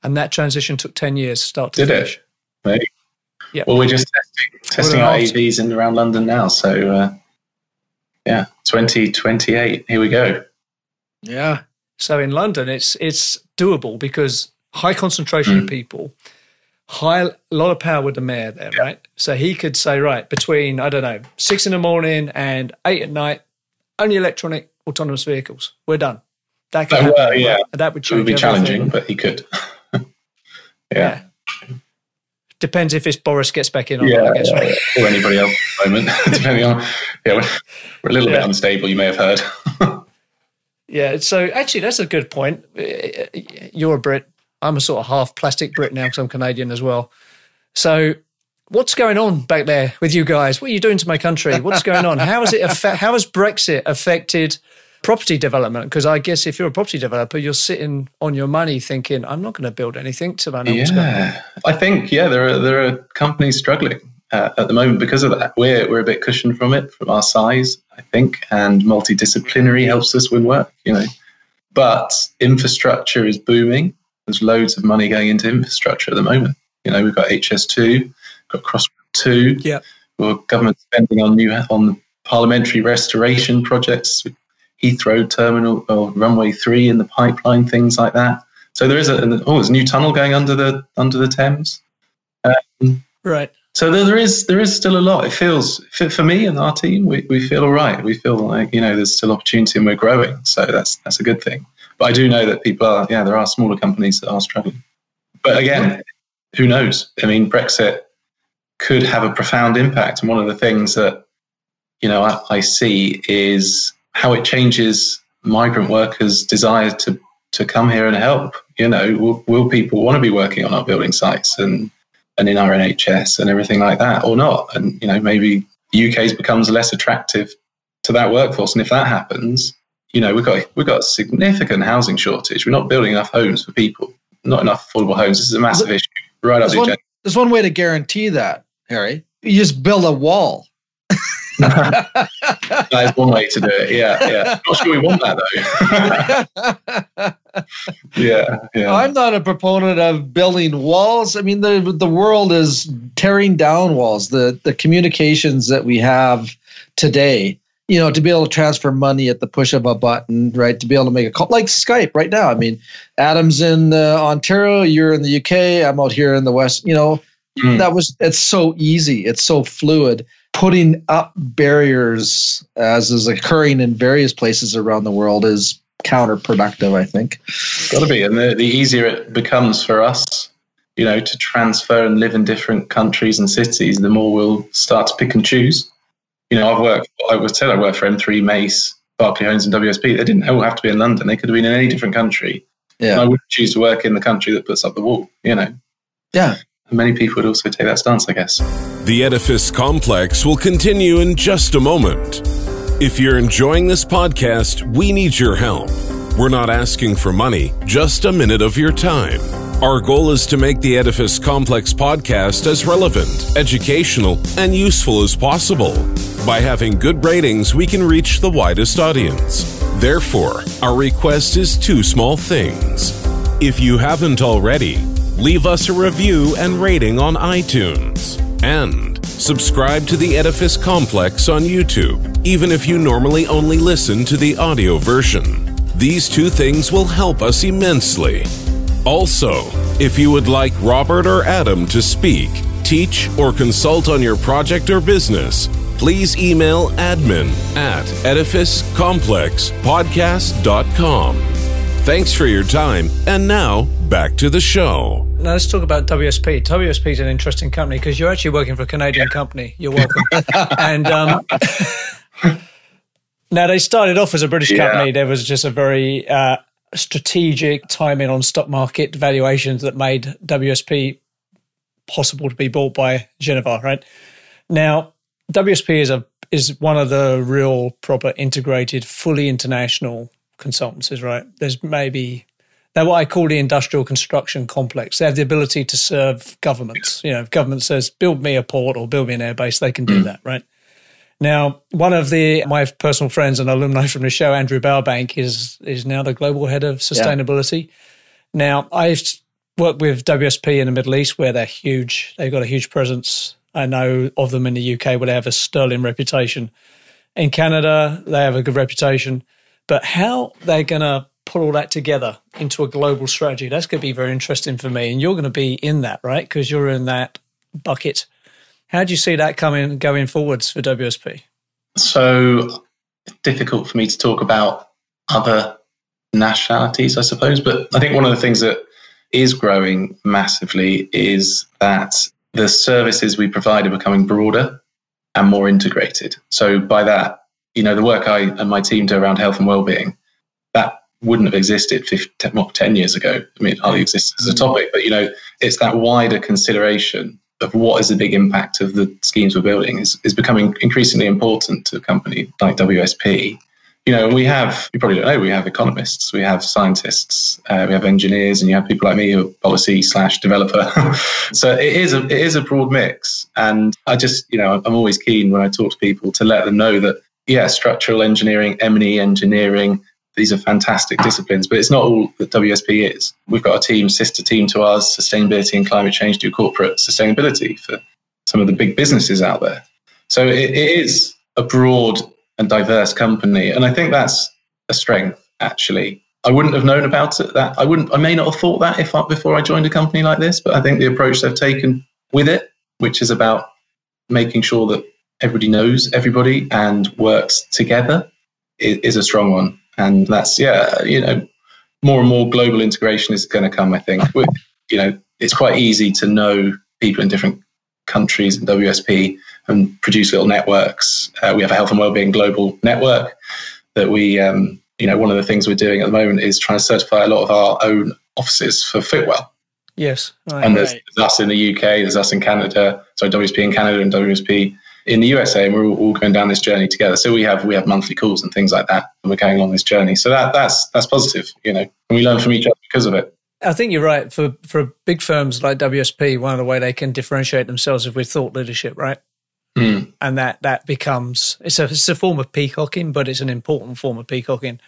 B: And that transition took 10 years start to
D: Did finish. it? Maybe. Yeah. Well, we're just testing, testing our AVs in around London now. So, uh, yeah, 2028. Here we go.
A: Yeah.
B: So in London, it's it's doable because high concentration mm. of people, high a lot of power with the mayor there, yeah. right? So he could say, right, between I don't know six in the morning and eight at night, only electronic autonomous vehicles. We're done.
D: That could happen. Well, yeah,
B: right? that would,
D: it would be challenging, but he could. (laughs) yeah. yeah.
B: Depends if it's Boris gets back in or
D: yeah,
B: I guess,
D: right? or anybody else at the moment, (laughs) depending on. Yeah, we're, we're a little bit unstable. You may have heard. (laughs)
B: yeah. So actually, that's a good point. You're a Brit. I'm a sort of half plastic Brit now because I'm Canadian as well. So, what's going on back there with you guys? What are you doing to my country? What's going on? How has it How has Brexit affected property development? Because I guess if you're a property developer, you're sitting on your money thinking, "I'm not going to build anything I know yeah. what's going on."
D: I think yeah, there are there are companies struggling. Uh, at the moment because of that. We're we're a bit cushioned from it from our size, I think, and multidisciplinary helps us win work, you know. But infrastructure is booming, there's loads of money going into infrastructure at the moment. You know, we've got HS2, got Cross 2.
B: Yeah.
D: We've government spending on new on parliamentary restoration projects, Heathrow Terminal or Runway 3 in the pipeline, things like that. So there is a oh, there's a new tunnel going under the under the Thames.
B: Um, right.
D: So there, there is there is still a lot. It feels for, for me and our team, we, we feel all right. We feel like you know there's still opportunity and we're growing. So that's that's a good thing. But I do know that people are, yeah, there are smaller companies that are struggling. But again, who knows? I mean, Brexit could have a profound impact. And one of the things that, you know, I, I see is how it changes migrant workers' desire to, to come here and help. You know, will, will people want to be working on our building sites and, and in our NHS and everything like that or not? And, you know, maybe the UK's becomes less attractive to that workforce. And if that happens, you know, we've got we've got a significant housing shortage. We're not building enough homes for people, not enough affordable homes. This is a massive issue. Right
A: there's
D: up
A: one, There's one way to guarantee that, Harry. You just build a wall. (laughs)
D: that is one way to do it. Yeah, yeah. Not sure we want that though. (laughs) yeah, yeah.
A: I'm not a proponent of building walls. I mean, the the world is tearing down walls. The the communications that we have today you know, to be able to transfer money at the push of a button, right? To be able to make a call, like Skype right now. I mean, Adam's in uh, Ontario, you're in the UK, I'm out here in the West. You know, mm. that was, it's so easy, it's so fluid. Putting up barriers, as is occurring in various places around the world, is counterproductive, I think.
D: Got to be. And the, the easier it becomes for us, you know, to transfer and live in different countries and cities, the more we'll start to pick and choose you know, I've worked, I was said I worked for M3, Mace, Berkeley Homes, and WSP. They didn't all have to be in London. They could have been in any different country. Yeah. And I would choose to work in the country that puts up the wall, you know.
A: Yeah.
D: And many people would also take that stance, I guess.
C: The Edifice Complex will continue in just a moment. If you're enjoying this podcast, we need your help. We're not asking for money, just a minute of your time. Our goal is to make the Edifice Complex podcast as relevant, educational, and useful as possible. By having good ratings, we can reach the widest audience. Therefore, our request is two small things. If you haven't already, leave us a review and rating on iTunes. And subscribe to the Edifice Complex on YouTube, even if you normally only listen to the audio version. These two things will help us immensely. Also, if you would like Robert or Adam to speak, teach, or consult on your project or business, please email admin at edificecomplexpodcast.com. Thanks for your time, and now back to the show.
B: Now let's talk about WSP. WSP is an interesting company because you're actually working for a Canadian company. You're welcome. (laughs) and um, (laughs) now they started off as a British
D: Yeah.
B: company. There was just a very uh, strategic timing on stock market valuations that made WSP possible to be bought by Genivar. Right now, WSP is a is one of the real proper integrated, fully international consultancies. Right? There's maybe they're what I call the industrial construction complex. They have the ability to serve governments. You know, if government says build me a port or build me an airbase, they can do mm. that, right? Now, one of the my personal friends and alumni from the show, Andrew Baubank, is is now the global head of sustainability. Now, I've worked with WSP in the Middle East, where they're huge. They've got a huge presence. I know of them in the UK, where they have a sterling reputation. In Canada, they have a good reputation. But how they're going to put all that together into a global strategy, that's going to be very interesting for me. And you're going to be in that, right? Because you're in that bucket. How do you see that coming going forwards for WSP?
D: So difficult for me to talk about other nationalities, I suppose. But I think one of the things that is growing massively is that the services we provide are becoming broader and more integrated. So by that, you know, the work I and my team do around health and well-being, that wouldn't have existed 15, well, 10 years ago. I mean, it hardly exists as a topic, but you know, it's that wider consideration of what is the big impact of the schemes we're building is, is becoming increasingly important to a company like WSP. You know, we have, you probably don't know, we have economists, we have scientists, uh, we have engineers, and you have people like me who are policy slash developer. (laughs) so it is a it is a broad mix, and I just you know I'm always keen when I talk to people to let them know that yeah, structural engineering, M&E engineering, these are fantastic disciplines, but it's not all that WSP is. We've got a team, sister team to ours, sustainability and climate change do corporate sustainability for some of the big businesses out there. So it, it is a broad and diverse company, and I think that's a strength. Actually, I wouldn't have known about it. That I wouldn't. I may not have thought that if I, before I joined a company like this, but I think the approach they've taken with it, which is about making sure that everybody knows everybody and works together, is, is a strong one. And that's yeah, you know, more and more global integration is going to come. I think. With, you know, it's quite easy to know people in different countries in WSP and produce little networks. Uh, we have a health and wellbeing global network that we, um, you know, one of the things we're doing at the moment is trying to certify a lot of our own offices for Fitwel.
B: Yes. Right.
D: And there's, there's us in the UK, there's us in Canada, sorry, WSP in Canada and WSP in the USA, and we're all, all going down this journey together. So we have we have monthly calls and things like that, and we're going along this journey. So that that's that's positive, you know, and we learn from each other because of it.
B: I think you're right. For for big firms like WSP, one of the way they can differentiate themselves is with thought leadership, right?
D: Mm.
B: And that that becomes it's a it's a form of peacocking, but it's an important form of peacocking.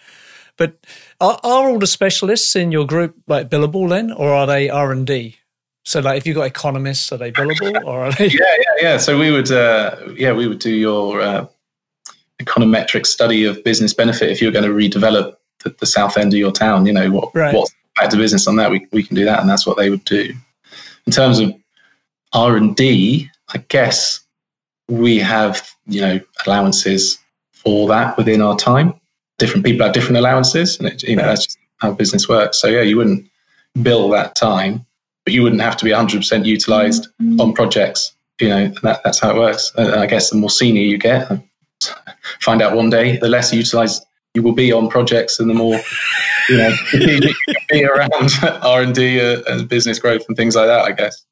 B: But are, are all the specialists in your group like billable then, or are they R and D? So like if you've got economists, are they billable or are they? (laughs)
D: Yeah, yeah, yeah. So we would, uh, yeah, we would do your uh, econometric study of business benefit if you're going to redevelop the, the south end of your town. You know what
B: Right.
D: what's the impact of business on that? We we can do that, and that's what they would do. In terms of R and D, I guess we have you know allowances for that within our time. Different people have different allowances, and it, you know
B: Right.
D: that's just how business works. So yeah, you wouldn't bill that time, but you wouldn't have to be 100% utilized on projects. You know that, that's how it works. And I guess the more senior you get, (laughs) find out one day, the less utilized you will be on projects, and the more you know (laughs) you be around (laughs) R and D uh, and business growth and things like that. I guess.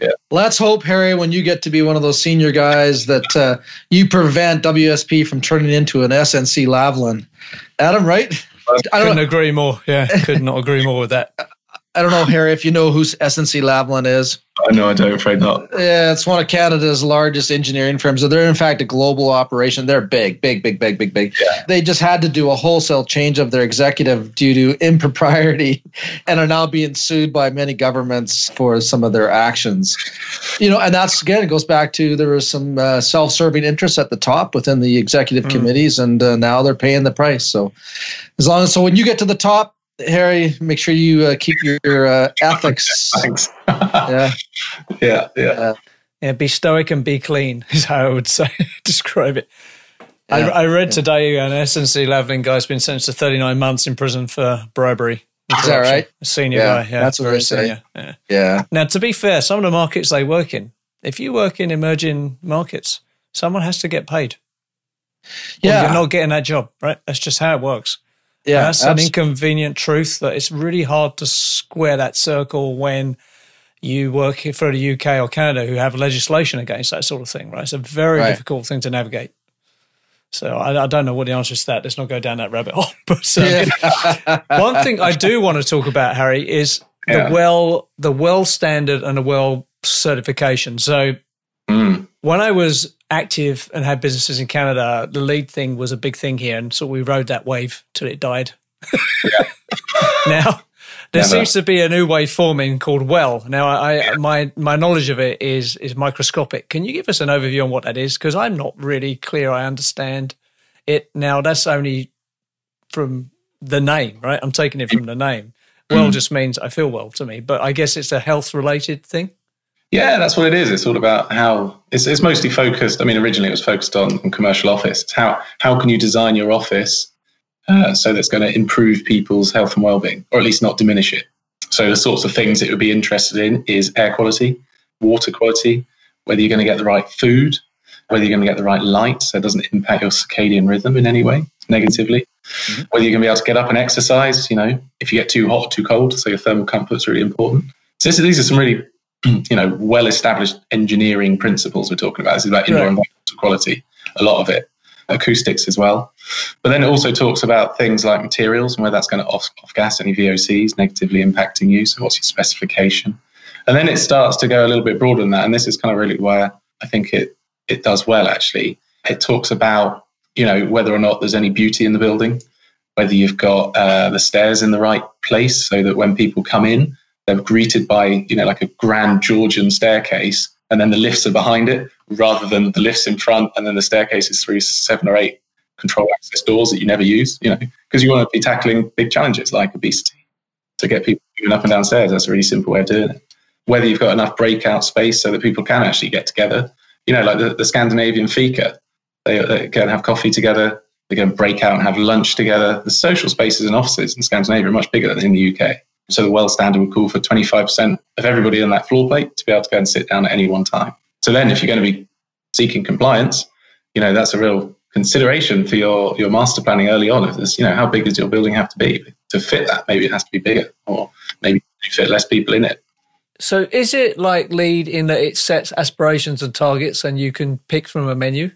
D: yeah.
A: Let's hope, Harry, when you get to be one of those senior guys, that uh, you prevent WSP from turning into an SNC Lavalin. Adam, right? I don't
B: Couldn't agree more. Yeah, could not agree more with that.
A: I don't know, Harry, if you know who SNC Lavalin is.
D: I know, I don't, afraid not.
A: Yeah, it's one of Canada's largest engineering firms. So they're, in fact, a global operation. They're big, big, big, big, big, big. Yeah. They just had to do a wholesale change of their executive due to impropriety (laughs) and are now being sued by many governments for some of their actions. You know, and that's, again, it goes back to there was some uh, self serving interests at the top within the executive mm. committees, and uh, now they're paying the price. So, as long as, so when you get to the top, Harry, make sure you uh, keep your uh, ethics.
D: Thanks. yeah. (laughs) yeah, yeah,
B: yeah. Be stoic and be clean (laughs) is how I would say (laughs) describe it. Yeah, I, I, read yeah. today an SNC Lavalin guy's been sentenced to 39 months in prison for bribery.
A: Is that right?
B: A senior yeah, guy, yeah,
A: that's what very
B: senior. Yeah. yeah. Now, to be fair, some of the markets they work in, if you work in emerging markets, someone has to get paid. Yeah, you're not getting that job, right? That's just how it works. Yeah, that's an inconvenient truth that it's really hard to square that circle when you work for the UK or Canada who have legislation against that sort of thing, right? It's a very right. difficult thing to navigate. So I, I, don't know what the answer is to that. Let's not go down that rabbit hole. (laughs) But um, yeah. (laughs) one thing I do want to talk about, Harry, is yeah. the well, the well standard and the well certification. So mm. When I was active and had businesses in Canada, the LEED thing was a big thing here, and so we rode that wave till it died. (laughs) now there Never. seems to be a new wave forming called well. Now, I, my my knowledge of it is is microscopic. Can you give us an overview on what that is? Because I'm not really clear. I understand it now. That's only from the name, right? I'm taking it from the name. Well mm. just means I feel well to me, but I guess it's a health related thing.
D: Yeah, that's what it is. It's all about how it's, it's mostly focused. I mean, originally it was focused on, on commercial office. It's how how can you design your office uh, so that's going to improve people's health and well-being, or at least not diminish it. So the sorts of things it would be interested in is air quality, water quality, whether you're going to get the right food, whether you're going to get the right light, so it doesn't impact your circadian rhythm in any way negatively, mm-hmm. whether you're going to be able to get up and exercise. You know, if you get too hot or too cold, so your thermal comfort is really important. So this, these are some really (clears throat) you know, well established engineering principles we're talking about. This is about indoor right. environmental quality, a lot of it, acoustics as well. But then it also talks about things like materials and where that's going to off, off gas any VOCs, negatively impacting you. So, what's your specification? And then it starts to go a little bit broader than that. And this is kind of really where I think it, it does well, actually. It talks about, you know, whether or not there's any beauty in the building, whether you've got uh, the stairs in the right place so that when people come in, they're greeted by you know like a grand Georgian staircase, and then the lifts are behind it, rather than the lifts in front, and then the staircase is through seven or eight control access doors that you never use. You know, because you want to be tackling big challenges like obesity to get people moving up and downstairs. That's a really simple way of doing it. Whether you've got enough breakout space so that people can actually get together. You know, like the, the Scandinavian fika, they, they can have coffee together. They can break out and have lunch together. The social spaces and offices in Scandinavia are much bigger than in the UK. So the well standard would call for 25% of everybody on that floor plate to be able to go and sit down at any one time. So then if you're going to be seeking compliance, you know, that's a real consideration for your, your master planning early on. If you know, how big does your building have to be to fit that? Maybe it has to be bigger or maybe fit less people in it.
B: So is it like LEED in that it sets aspirations and targets and you can pick from a menu?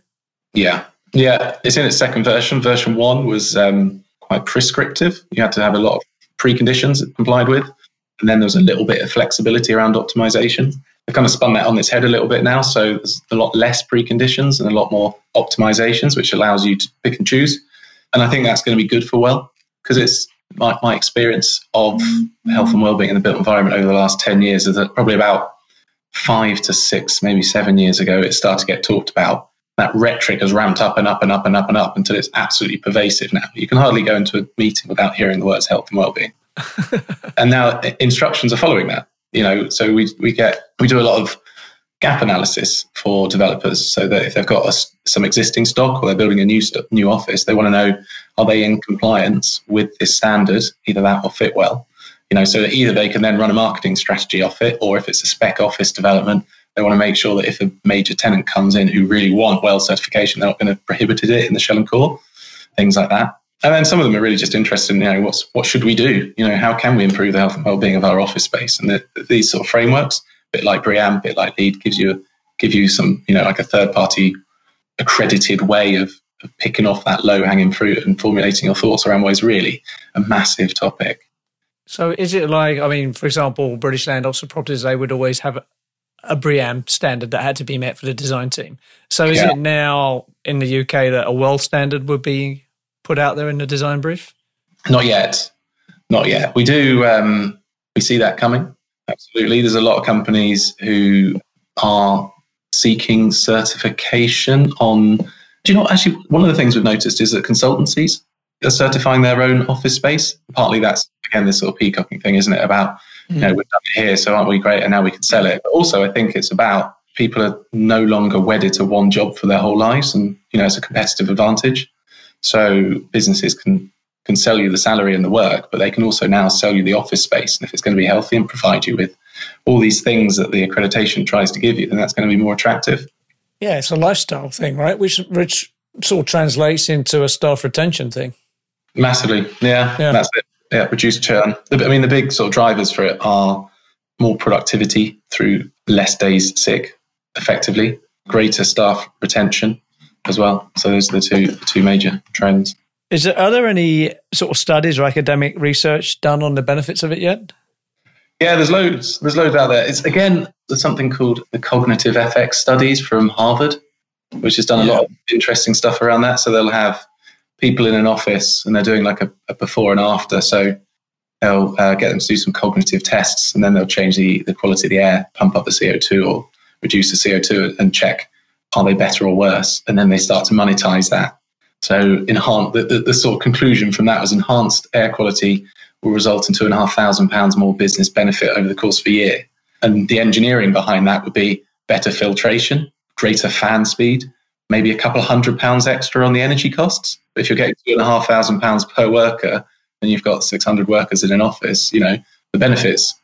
D: Yeah. Yeah. It's in its second version. Version one was um, quite prescriptive. You had to have a lot of preconditions it complied with. And then there was a little bit of flexibility around optimization. They've kind of spun that on its head a little bit now. So there's a lot less preconditions and a lot more optimizations, which allows you to pick and choose. And I think that's going to be good for well, because it's my, my experience of mm-hmm. health and well-being in the built environment over the last 10 years is that probably about five to six, maybe seven years ago, it started to get talked about that rhetoric has ramped up and up and up and up and up until it's absolutely pervasive now. You can hardly go into a meeting without hearing the words health and well-being. (laughs) and now instructions are following that. You know, so we we get we do a lot of gap analysis for developers, so that if they've got a, some existing stock or they're building a new st- new office, they want to know are they in compliance with this standard, either that or Fitwel. You know, so that either they can then run a marketing strategy off it, or if it's a spec office development, they want to make sure that if a major tenant comes in who really want well certification, they're not going to prohibit it in the shell and core, things like that. And then some of them are really just interested in, you know, what's what should we do? You know, how can we improve the health and well-being of our office space? And the, these sort of frameworks, a bit like BREEAM, a bit like LEED, gives you give you some, you know, like a third-party accredited way of, of picking off that low-hanging fruit and formulating your thoughts around what is really a massive topic.
B: So is it like, I mean, for example, British Land Officer Properties, they would always have a BREEAM standard that had to be met for the design team. So is yeah. it now in the UK that a world standard would be put out there in the design brief?
D: Not yet. Not yet. We do, um, we see that coming. Absolutely. There's a lot of companies who are seeking certification on. Do you know, actually, one of the things we've noticed is that consultancies are certifying their own office space. Partly that's, again, this sort of peacocking thing, isn't it? About, mm. you know, we've done it here, so aren't we great? And now we can sell it. But also, I think it's about people are no longer wedded to one job for their whole lives. And, you know, it's a competitive advantage. So businesses can can sell you the salary and the work, but they can also now sell you the office space. And if it's going to be healthy and provide you with all these things that the accreditation tries to give you, then that's going to be more attractive.
B: Yeah, it's a lifestyle thing, right? Which which sort of translates into a staff retention thing.
D: Massively, yeah, yeah. that's it. Yeah, reduce churn. I mean, the big sort of drivers for it are more productivity through less days sick, effectively, greater staff retention as well. So those are the two the two major trends.
B: Is there are there any sort of studies or academic research done on the benefits of it yet?
D: Yeah, there's loads. There's loads out there. It's again there's something called the cognitive FX studies from Harvard, which has done a yeah. lot of interesting stuff around that. So they'll have people in an office and they're doing like a, a before and after. So they'll uh, get them to do some cognitive tests and then they'll change the, the quality of the air, pump up the CO2 or reduce the CO2 and check are they better or worse? And then they start to monetize that. So enhance, the, the, the sort of conclusion from that was enhanced air quality will result in two and a half thousand pounds more business benefit over the course of a year. And the engineering behind that would be better filtration, greater fan speed, maybe a couple of hundred pounds extra on the energy costs. But if you're getting two and a half thousand pounds per worker and you've got 600 workers in an office, you know, the benefits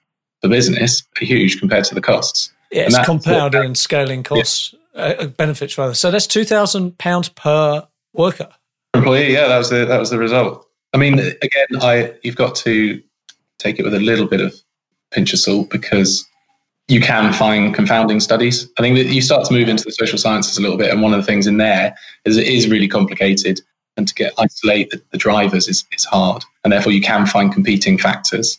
D: for business are huge compared to the costs.
B: Yeah, it's compounding and scaling costs, yeah. uh, benefits rather. So that's £2,000 per worker.
D: Employee, yeah, that was the, that was the result. I mean, again, I you've got to take it with a little bit of pinch of salt because you can find confounding studies. I think that you start to move into the social sciences a little bit, and one of the things in there is it is really complicated, and to get isolate the, the drivers is, is hard, and therefore you can find competing factors.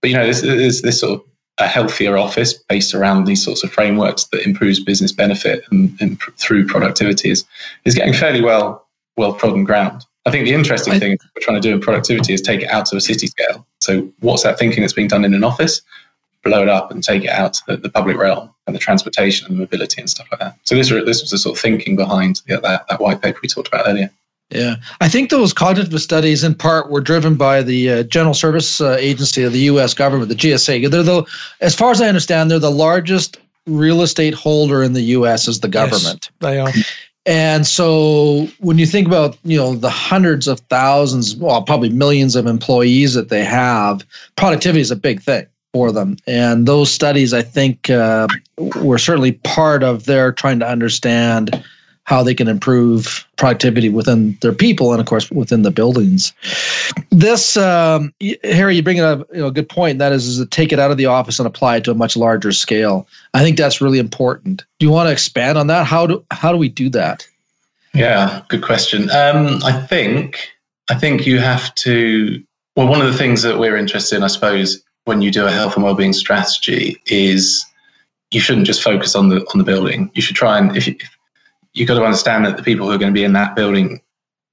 D: But you know, this is this sort of a healthier office based around these sorts of frameworks that improves business benefit and, and through productivity is, is getting fairly well well trodden ground. I think the interesting I, thing we're trying to do in productivity is take it out to a city scale. So, what's that thinking that's being done in an office? Blow it up and take it out to the, the public realm and the transportation and the mobility and stuff like that. So, this, this was the sort of thinking behind the, that, that white paper we talked about earlier.
A: Yeah, I think those cognitive studies, in part, were driven by the uh, General Service uh, Agency of the U.S. government, the GSA. They're the, as far as I understand, they're the largest real estate holder in the U.S. as the government.
B: Yes, they are.
A: And so when you think about, you know, the hundreds of thousands, well, probably millions of employees that they have, productivity is a big thing for them. And those studies, I think, uh, were certainly part of their trying to understand how they can improve productivity within their people and of course within the buildings. This um, harry you bring up you know, a good point. That is, is to take it out of the office and apply it to a much larger scale. I think that's really important. Do you want to expand on that? How do how do we do that?
D: Yeah good question. Um, i think i think you have to well one of the things that we're interested in i suppose when you do a health and well-being strategy is you shouldn't just focus on the on the building. You should try and if, you, you've got to understand that the people who are going to be in that building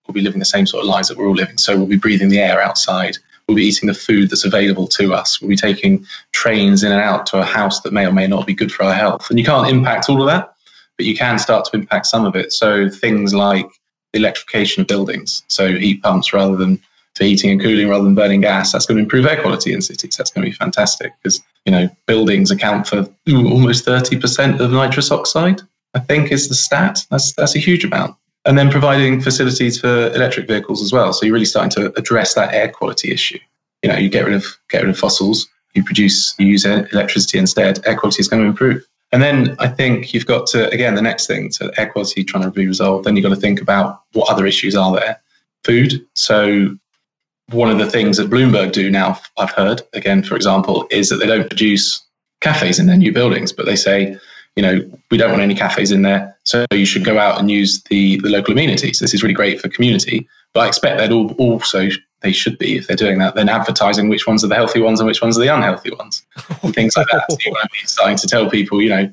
D: will be living the same sort of lives that we're all living. So we'll be breathing the air outside. We'll be eating the food that's available to us. We'll be taking trains in and out to a house that may or may not be good for our health. And you can't impact all of that, but you can start to impact some of it. So things like the electrification of buildings, so heat pumps rather than for heating and cooling rather than burning gas. That's going to improve air quality in cities. That's going to be fantastic because you know buildings account for ooh, almost thirty percent of nitrous oxide. I think is the stat. That's that's a huge amount. And then providing facilities for electric vehicles as well. So you're really starting to address that air quality issue. You know, you get rid of get rid of fossils, you produce, you use electricity instead. Air quality is going to improve. And then I think you've got to again the next thing to air quality trying to be resolved. Then you've got to think about what other issues are there. Food. So one of the things that Bloomberg do now, I've heard again, for example, is that they don't produce cafes in their new buildings, but they say you know, we don't want any cafes in there. So you should go out and use the, the local amenities. This is really great for community, But I expect they'd all also they should be if they're doing that. Then advertising which ones are the healthy ones and which ones are the unhealthy ones, (laughs) and things like that. So might be starting to tell people, you know,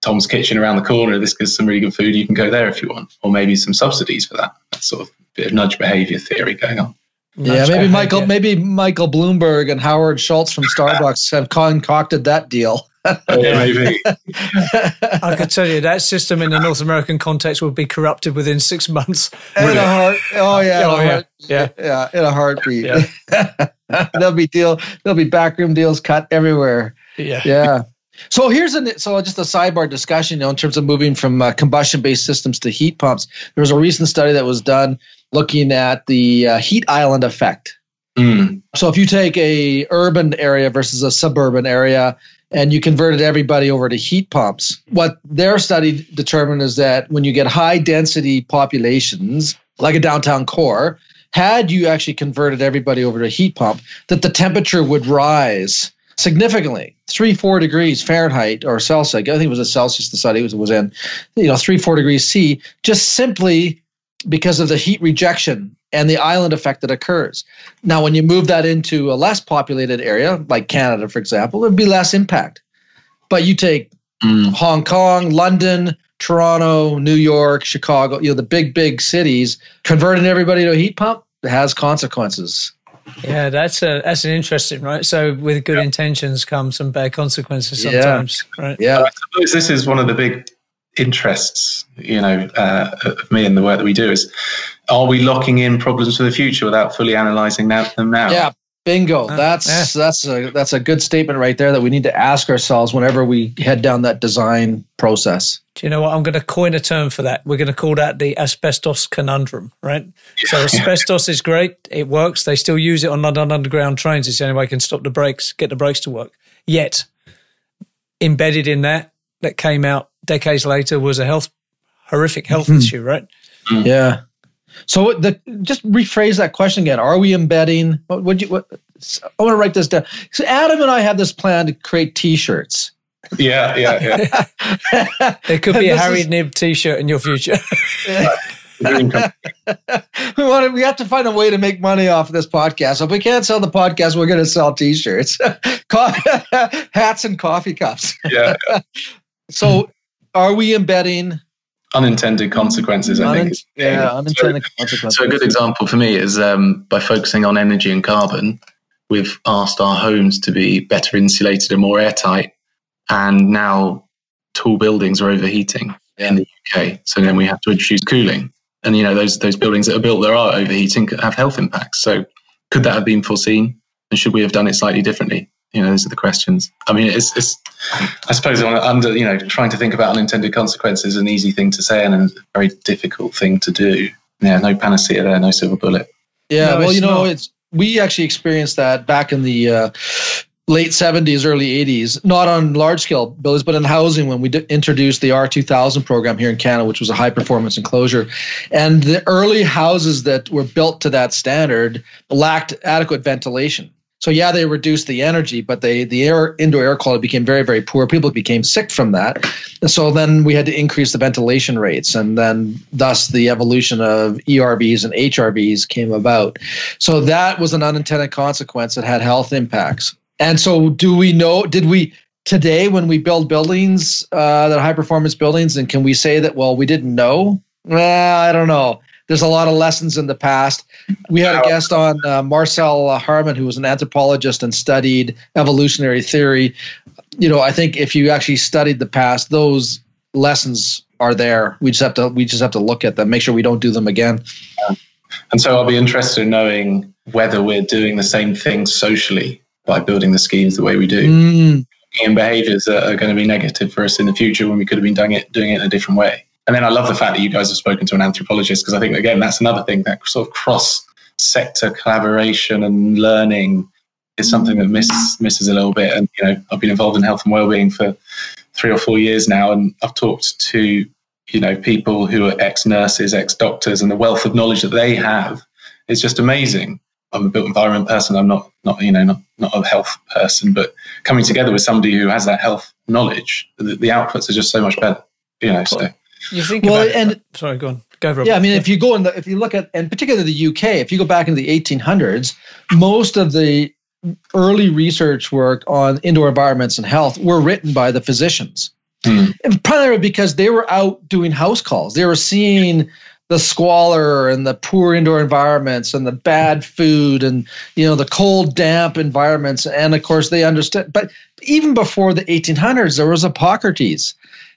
D: Tom's Kitchen around the corner. This gives some really good food. You can go there if you want, or maybe some subsidies for that. That's sort of bit of nudge behavior theory going on.
A: Yeah, maybe Michael, maybe Michael Bloomberg and Howard Schultz from Starbucks (laughs) have concocted that deal.
D: oh, maybe. (laughs)
B: I could tell you that system in the North American context would be corrupted within six months.
A: In a heart, oh yeah,
B: Oh,
A: in a
B: yeah.
A: heart-
B: Yeah.
A: yeah, in a heartbeat.
B: Yeah. (laughs)
A: there'll be deal, there'll be backroom deals cut everywhere.
B: Yeah.
A: Yeah. So here's a so just a sidebar discussion, you know, in terms of moving from uh, combustion-based systems to heat pumps. There was a recent study that was done looking at the uh, heat island effect.
D: Mm.
A: So if you take a urban area versus a suburban area and you converted everybody over to heat pumps, what their study determined is that when you get high density populations like a downtown core, had you actually converted everybody over to a heat pump, that the temperature would rise significantly, three, four degrees Fahrenheit or Celsius. I think it was a Celsius the study was, was in, you know, three, four degrees C, just simply because of the heat rejection and the island effect that occurs. Now, when you move that into a less populated area, like Canada, for example, there'd be less impact. But you take
D: Mm.
A: Hong Kong, London, Toronto, New York, Chicago, you know, the big, big cities, converting everybody to a heat pump has consequences.
B: Yeah, that's a that's an interesting, right? So with good intentions come some bad consequences
A: Yeah.
B: sometimes, right?
A: Yeah.
D: I suppose this is one of the big interests, you know, uh, of me and the work that we do is, are we locking in problems for the future without fully analysing that, them now?
A: Yeah. Bingo.
B: Uh,
A: That's
B: yeah.
A: that's a that's a good statement right there that we need to ask ourselves whenever we head down that design process.
B: Do you know what? I'm going to coin a term for that. We're going to call that the asbestos conundrum, right? So asbestos is great. It works. They still use it on London Underground trains. It's the only way I can stop the brakes, get the brakes to work. Yet, embedded in that, that came out decades later was a health, horrific health hmm. issue, right? Hmm.
A: Yeah. So the just rephrase that question again. Are we embedding? What would you? What, I want to write this down. So Adam and I have this plan to create T-shirts.
D: Yeah, yeah, yeah. (laughs)
B: There could be a Harry
A: is-
B: Nib t-shirt in your future.
D: The dream come-
A: we want to, We have to find a way to make money off of this podcast. So if we can't sell the podcast, we're going to sell T-shirts, (laughs) (laughs) hats, and coffee cups.
D: yeah.
A: So, are we embedding?
D: Unintended consequences, I think.
A: unin- yeah,
D: So-
A: unintended consequences.
D: So a good example for me is um, by focusing on energy and carbon, we've asked our homes to be better insulated and more airtight, and now tall buildings are overheating in the UK. So then we have to introduce cooling, and you know those those buildings that are built that are overheating have health impacts. So could that have been foreseen, and should we have done it slightly differently? You know, those are the questions. I mean, it's, it's I suppose on- under you know trying to think about unintended consequences is an easy thing to say and a very difficult thing to do. Yeah, no panacea there, no silver bullet.
A: Yeah,
B: No,
A: well, you know,
B: not.
A: it's we actually experienced that back in the uh, late 70s, early 80s, not on large scale buildings, but in housing when we d- introduced the R2000 program here in Canada, which was a high performance enclosure. And the early houses that were built to that standard lacked adequate ventilation. So yeah, they reduced the energy, but they the air indoor air quality became very very poor. People became sick from that. And so then we had to increase the ventilation rates, and then thus the evolution of ERVs and HRVs came about. So that was an unintended consequence that had health impacts. And so, do we know? Did we today when we build buildings uh, that high performance buildings, and can we say that? Well, we didn't know. Well, I don't know. There's a lot of lessons in the past. We had a guest on, uh, Marcel uh, Harmon, who was an anthropologist and studied evolutionary theory. You know, I think if you actually studied the past, those lessons are there. We just have to we just have to look at them, make sure we don't do them again.
D: And so I'll be interested in knowing whether we're doing the same thing socially by building the schemes the way we do.
A: Mm,
D: In behaviors that are going to be negative for us in the future when we could have been doing it doing it in a different way. And then I love the fact that you guys have spoken to an anthropologist because I think again that's another thing that sort of cross sector collaboration and learning is something that misses misses a little bit. And you know, I've been involved in health and well-being for three or four years now, and I've talked to you know people who are ex nurses, ex doctors, and the wealth of knowledge that they have is just amazing. I'm a built environment person. I'm not not you know not not a health person, but coming together with somebody who has that health knowledge, the, the outputs are just so much better. You know, so
B: You think
A: Well,
B: about
A: and-
B: it. Sorry, go on. Go for it.
A: Yeah, I mean, if you go in the, if you look at, and particularly the UK, if you go back into the 1800s, most of the early research work on indoor environments and health were written by the physicians. Hmm. Primarily because they were out doing house calls. They were seeing the squalor and the poor indoor environments and the bad food and you know the cold damp environments and of course they understood but even before the 1800s there was hippocrates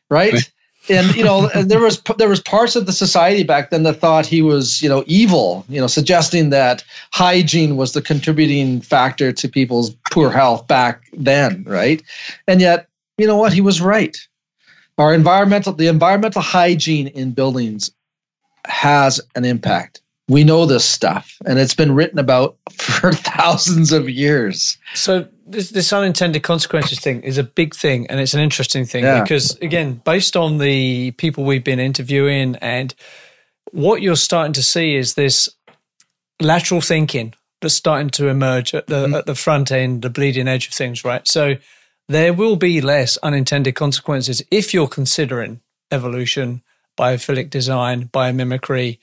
A: right and you know there was there was parts of the society back then that thought he was you know evil you know suggesting that hygiene was the contributing factor to people's poor health back then right? And yet you know what? He was right. Our environmental the environmental hygiene in buildings has an impact. We know this stuff, and it's been written about (laughs) for thousands of years.
B: So this, this unintended consequences thing is a big thing, and it's an interesting thing yeah. because, again, based on the people we've been interviewing, and what you're starting to see is this lateral thinking that's starting to emerge at the mm. at the front end, the bleeding edge of things, right? So there will be less unintended consequences if you're considering evolution biophilic design, biomimicry,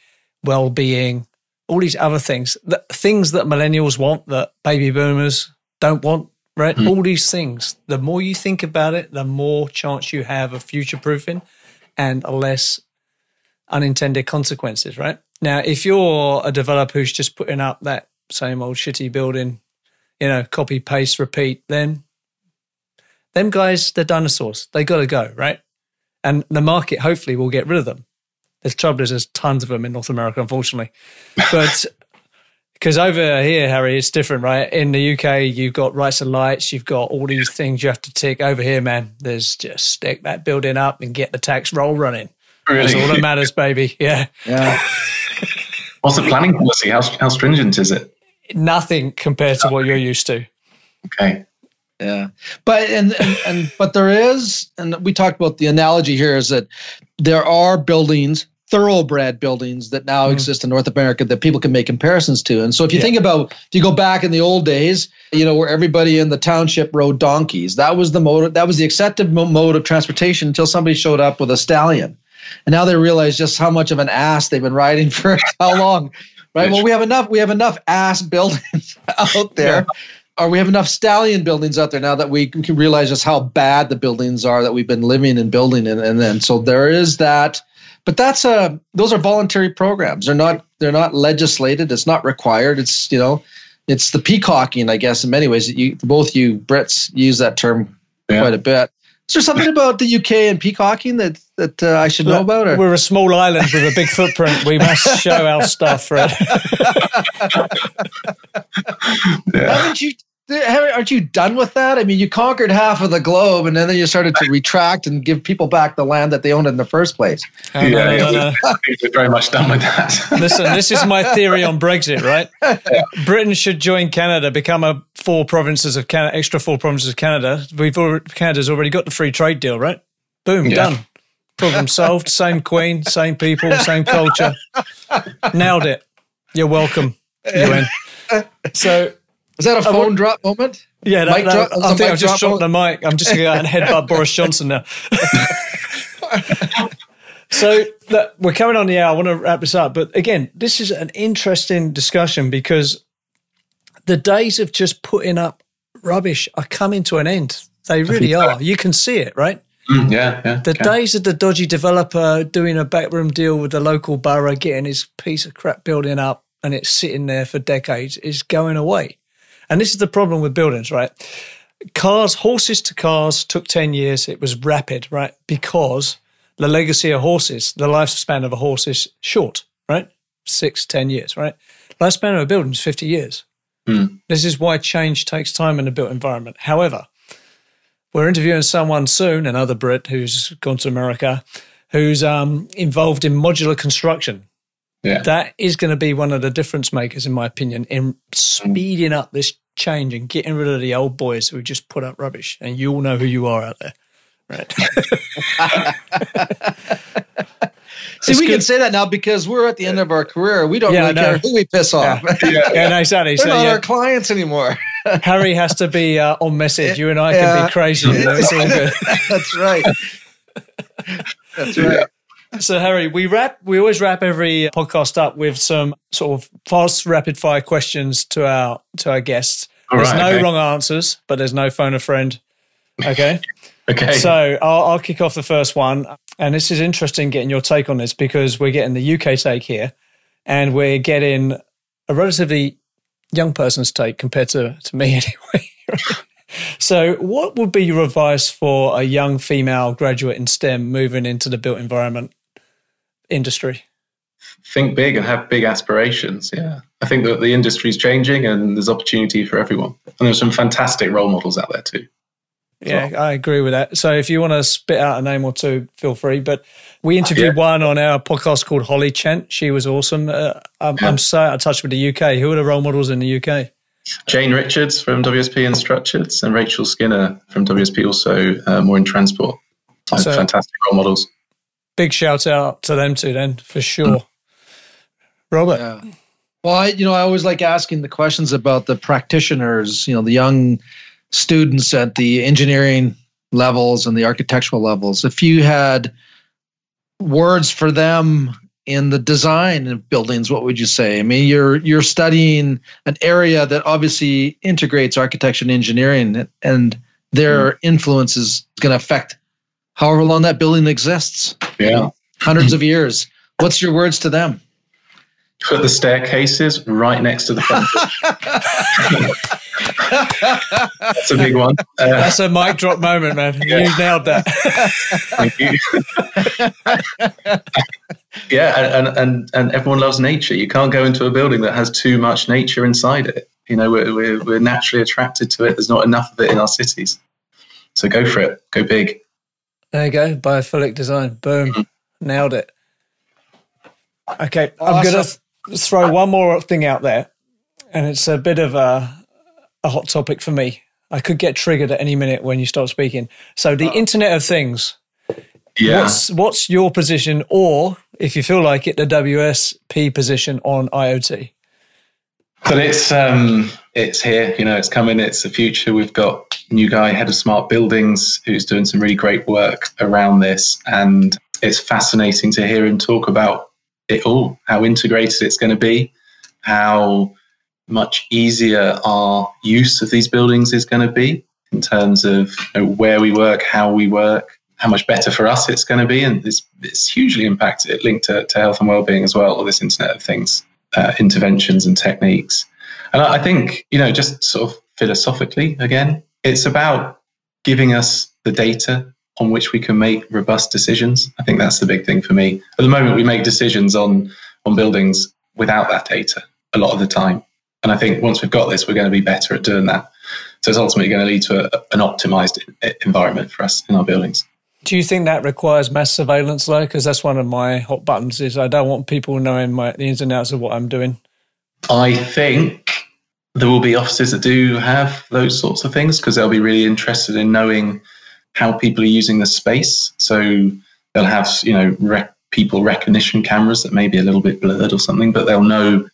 B: well-being, all these other things, the things that millennials want that baby boomers don't want, right? Mm. All these things. The more you think about it, the more chance you have of future proofing and less unintended consequences, right? Now, if you're a developer who's just putting up that same old shitty building, you know, copy, paste, repeat, then them guys, they're dinosaurs. They got to go, right? and the market hopefully will get rid of them. The trouble is, there's tons of them in North America, unfortunately. But (laughs) because over here, Harry, it's different, right? In the UK, you've got rights and lights, you've got all these things you have to tick. Over here, man, there's just stick that building up and get the tax roll running. Really? That's all that matters, baby. (laughs) Yeah.
A: Yeah. (laughs)
D: What's the planning policy? How, how stringent is it?
B: Nothing compared to what you're used to.
D: Okay.
A: Yeah, but and, and and but there is, and we talked about the analogy here is that there are buildings, thoroughbred buildings that now mm. exist in North America that people can make comparisons to. And so if you yeah. think about, if you go back in the old days, you know, where everybody in the township rode donkeys, that was the mode, that was the accepted mode of transportation until somebody showed up with a stallion. And now they realize just how much of an ass they've been riding (laughs) for how long. Right. Well, we have enough. We have enough ass buildings (laughs) out there. Yeah or we have enough stallion buildings out there now that we can realize just how bad the buildings are that we've been living and building in and then so there is that but that's a those are voluntary programs they're not they're not legislated it's not required it's you know it's the peacocking i guess in many ways you both you brits use that term yeah. quite a bit is there something about the UK and peacocking that that uh, I should know about? Or?
B: We're a small island with a big footprint. We must show our stuff, Fred.
A: yeah. (laughs) Haven't you? Aren't you done with that? I mean, you conquered half of the globe, and then you started to retract and give people back the land that they owned in the first place.
D: Oh, yeah, no, no, no, we're very much done with that.
B: Listen, this is my theory on Brexit, right? Yeah. Britain should join Canada, become a four provinces of Canada, extra four provinces of Canada. We've already, Canada's already got the free trade deal, right? Boom, yeah. done. Problem solved. Same queen, same people, same culture. Nailed it. You're welcome, (laughs) UN. So
A: is that a phone drop moment?
B: Yeah, that, that, I think I've just dropped the mic. I'm just going to go out and headbutt (laughs) Boris Johnson now. (laughs) so look, we're coming on the hour. I want to wrap this up. But again, this is an interesting discussion because the days of just putting up rubbish are coming to an end. They really are. You can see it, right?
D: Mm, yeah, yeah.
B: The days of the dodgy developer doing a backroom deal with the local borough, getting his piece of crap building up and it's sitting there for decades is going away. And this is the problem with buildings, right? Cars, horses to cars took 10 years. It was rapid, right? Because the legacy of horses, the lifespan of a horse is short, right? Six, ten years, right? Lifespan of a building is 50 years. Mm. This is why change takes time in a built environment. However, we're interviewing someone soon, another Brit who's gone to America, who's um, involved in modular construction. Yeah. That is going to be one of the difference makers, in my opinion, in speeding up this change and getting rid of the old boys who just put up rubbish. And you all know who you are out there. Right. (laughs)
A: See, it's we good. can say that now because we're at the end of our career. We don't yeah, really care who we piss off.
B: Yeah, (laughs) yeah, yeah no, exactly.
A: They're so, not our clients anymore. (laughs)
B: Harry has to be uh, on message. You and I can be crazy. You know? It's all good.
A: That's right. That's right.
B: So Harry, we wrap we always wrap every podcast up with some sort of fast rapid fire questions to our to our guests.
D: All
B: there's
D: right,
B: no
D: okay.
B: wrong answers, but there's no phone a friend. Okay. (laughs)
D: Okay.
B: So I'll, I'll kick off the first one. And this is interesting getting your take on this because we're getting the UK take here and we're getting a relatively young person's take compared to, to me (laughs) anyway. so, what would be your advice for a young female graduate in STEM moving into the built environment industry?
D: Think big and have big aspirations. Yeah. I think that the industry's changing and there's opportunity for everyone. And there's some fantastic role models out there too.
B: Yeah, I agree with that. So if you want to spit out a name or two, feel free. But we interviewed
D: Yeah.
B: one on our podcast called Holly Chent. She was awesome. Uh, I'm, I'm so out of touch with the UK. Who are the role models in the UK?
D: Jane Richards from WSP and Structures and Rachel Skinner from WSP also uh, more in transport.
B: So-
D: fantastic role models.
B: Big shout out to them two, then for sure. (clears throat) Robert,
A: Yeah. Well, I, you know, I always like asking the questions about the practitioners, you know, the young students at the engineering levels and the architectural levels. If you had words for them in the design of buildings, what would you say? I mean, you're you're studying an area that obviously integrates architecture and engineering, and their hmm. influence is going to affect however long that building exists,
D: Yeah.
A: hundreds of years. What's your words to them?
D: Put the staircases right next to the front door. That's a big one. Uh,
B: that's a mic drop moment, man. You nailed that.
D: Thank you. (laughs) yeah, and, and and and everyone loves nature. You can't go into a building that has too much nature inside it. You know, we're we're, we're naturally attracted to it. There's not enough of it in our cities. So go for it. Go big.
B: There you go. Biophilic design. Boom. Mm. Nailed it. Okay. I'm going to th- throw one more thing out there. And it's a bit of a, a hot topic for me. I could get triggered at any minute when you start speaking. So, the uh-huh. Internet of Things.
D: Yeah.
B: What's, what's your position, or if you feel like it, the WSP position on IoT?
D: But it's um it's here, you know, it's coming, it's the future. We've got new guy, head of smart buildings, who's doing some really great work around this. And it's fascinating to hear him talk about it all, how integrated it's going to be, how much easier our use of these buildings is going to be in terms of you know, where we work, how we work, how much better for us it's going to be. And it's, it's hugely impacted, linked to, to health and well-being as well, all this Internet of Things uh, interventions and techniques. And I I think, you know, just sort of philosophically, again, it's about giving us the data on which we can make robust decisions. I think that's the big thing for me. At the moment, we make decisions on, on buildings without that data a lot of the time. And I think once we've got this, we're going to be better at doing that. So it's ultimately going to lead to a, an optimized environment for us in our buildings.
B: Do you think that requires mass surveillance, though? Because that's one of my hot buttons. Is I don't want people knowing my, the ins and outs of what I'm doing.
D: I think there will be offices that do have those sorts of things because they'll be really interested in knowing how people are using the space. So they'll have, you know, rec- people recognition cameras that may be a little bit blurred or something, but they'll know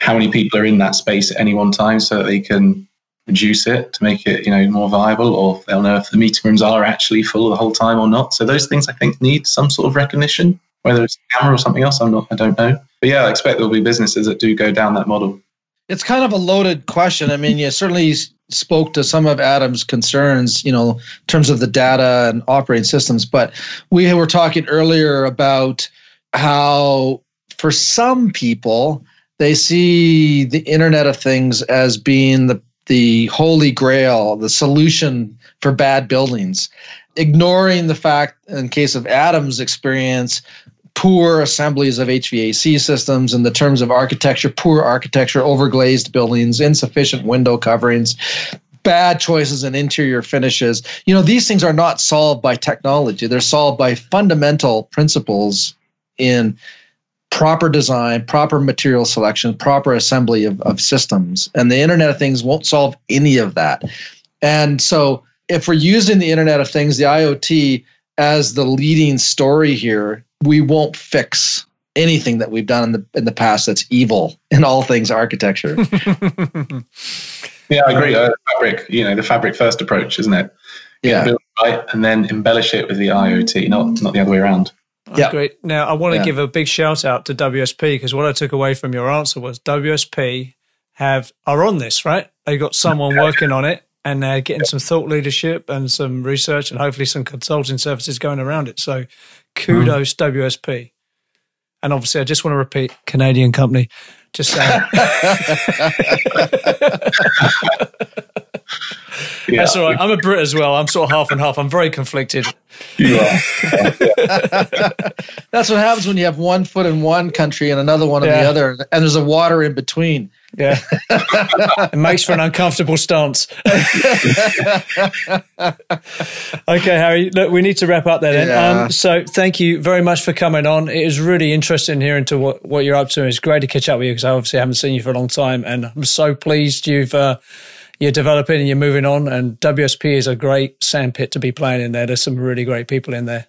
D: how many people are in that space at any one time so that they can reduce it to make it, you know, more viable, or they'll know if the meeting rooms are actually full the whole time or not. So those things I think need some sort of recognition, whether it's a camera or something else, I'm not, I don't know. But yeah, I expect there'll be businesses that do go down that model.
A: it's kind of a loaded question. I mean, you certainly spoke to some of Adam's concerns, you know, in terms of the data and operating systems. But we were talking earlier about how, for some people, they see the Internet of Things as being the the holy grail, the solution for bad buildings, ignoring the fact, in case of Adam's experience, poor assemblies of HVAC systems in the terms of architecture, poor architecture, overglazed buildings, insufficient window coverings, bad choices in interior finishes. You know, these things are not solved by technology. They're solved by fundamental principles in proper design, proper material selection, proper assembly of, of systems. And the Internet of Things won't solve any of that. And so if we're using the Internet of Things, the IoT, as the leading story here, we won't fix anything that we've done in the in the past that's evil in all things architecture. (laughs) (laughs)
D: Yeah, I agree. Uh, fabric, you know, the fabric first approach, isn't it?
A: yeah.
D: Build it right and then embellish it with the IoT, not not the other way around.
A: Yeah.
B: agree. Now, I want to
A: Yeah.
B: give a big shout out to WSP because what I took away from your answer was WSP have are on this, right? They've got someone working on it and they're getting some thought leadership and some research and hopefully some consulting services going around it. So kudos mm-hmm. WSP. And obviously, I just want to repeat Canadian company. Just saying. (laughs)
D: Yeah,
B: That's all right. I'm a Brit as well. I'm sort of half and half. I'm very conflicted.
D: you are. (laughs)
A: That's what happens when you have one foot in one country and another one in
B: Yeah.
A: the other, and there's a water in between.
B: Yeah. it makes for an uncomfortable stance. (laughs) okay, Harry, look, we need to wrap up there then.
A: Yeah.
B: Um, so thank you very much for coming on. It is really interesting hearing to what, what you're up to. It's great to catch up with you because I obviously haven't seen you for a long time and I'm so pleased you've, uh, you're developing and you're moving on and WSP is a great sandpit to be playing in there. There's some really great people in there.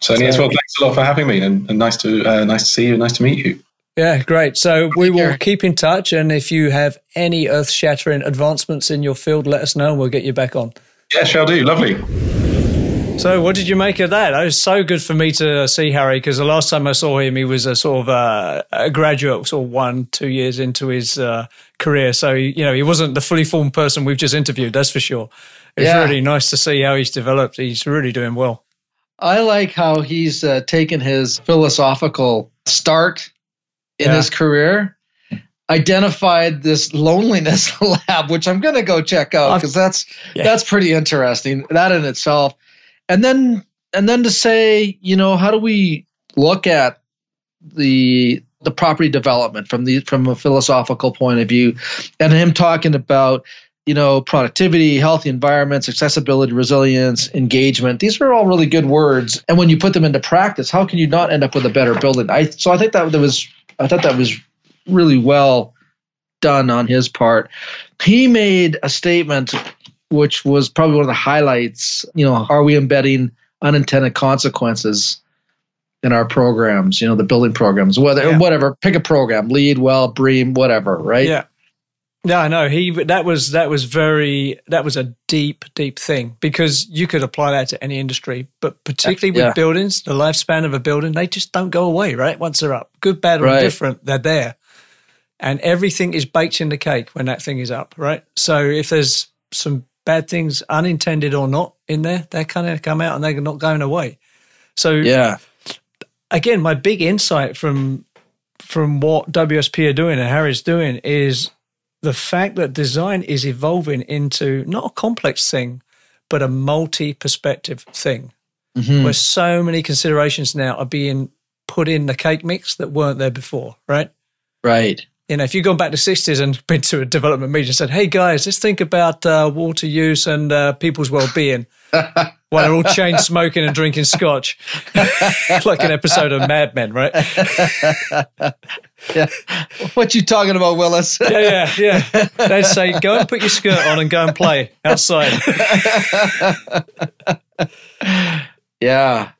D: Certainly as well. Thanks a lot for having me, and, and nice to uh, nice to see you. Nice to meet you.
B: Yeah, great. So we will keep in touch, and if you have any earth-shattering advancements in your field, let us know, and we'll get you back on.
D: Yeah, shall do. Lovely.
B: So, what did you make of that? That was so good for me to see Harry because the last time I saw him, he was a sort of uh, a graduate, sort of one, two years into his uh, career. So, you know, he wasn't the fully formed person we've just interviewed. That's for sure. It's
A: Yeah.
B: really nice to see how he's developed. He's really doing well.
A: I like how he's uh, taken his philosophical start in
B: Yeah.
A: his career, identified this loneliness (laughs) lab, which I'm going to go check out because that's
B: Yeah.
A: that's pretty interesting. That in itself, and then and then to say, you know, how do we look at the the property development from the from a philosophical point of view, and him talking about you know productivity, healthy environments, accessibility, resilience, engagement. These are all really good words, and when you put them into practice, how can you not end up with a better building? I so I think that was I thought that was really well done on his part. He made a statement which was probably one of the highlights. You know, are we embedding unintended consequences in our programs? You know, the building programs, whether
B: Yeah.
A: whatever, pick a program, LEED, well, BREEAM, whatever, right?
B: Yeah. Yeah, I know. He that was that was very that was a deep, deep thing because you could apply that to any industry, but particularly with
A: Yeah.
B: buildings, the lifespan of a building, they just don't go away, right? Once they're up, good, bad, or
A: Right.
B: indifferent, they're there, and everything is baked in the cake when that thing is up, right? So if there's some bad things, unintended or not, in there, they're kind of come out and they're not going away. So
A: Yeah.
B: again, my big insight from from what WSP are doing and Harry's doing is the fact that design is evolving into not a complex thing, but a multi-perspective thing,
A: Mhm.
B: where so many considerations now are being put in the cake mix that weren't there before, right?
A: Right.
B: You know, if you've gone back to 60s and been to a development meeting and said, hey guys, let's think about uh, water use and uh, people's well-being while they're all chain smoking and drinking scotch. (laughs) like an episode of Mad Men, right?
A: Yeah. What you talking about, Willis?
B: Yeah, yeah, yeah. They'd say, go and put your skirt on and go and play outside. (laughs)
A: yeah.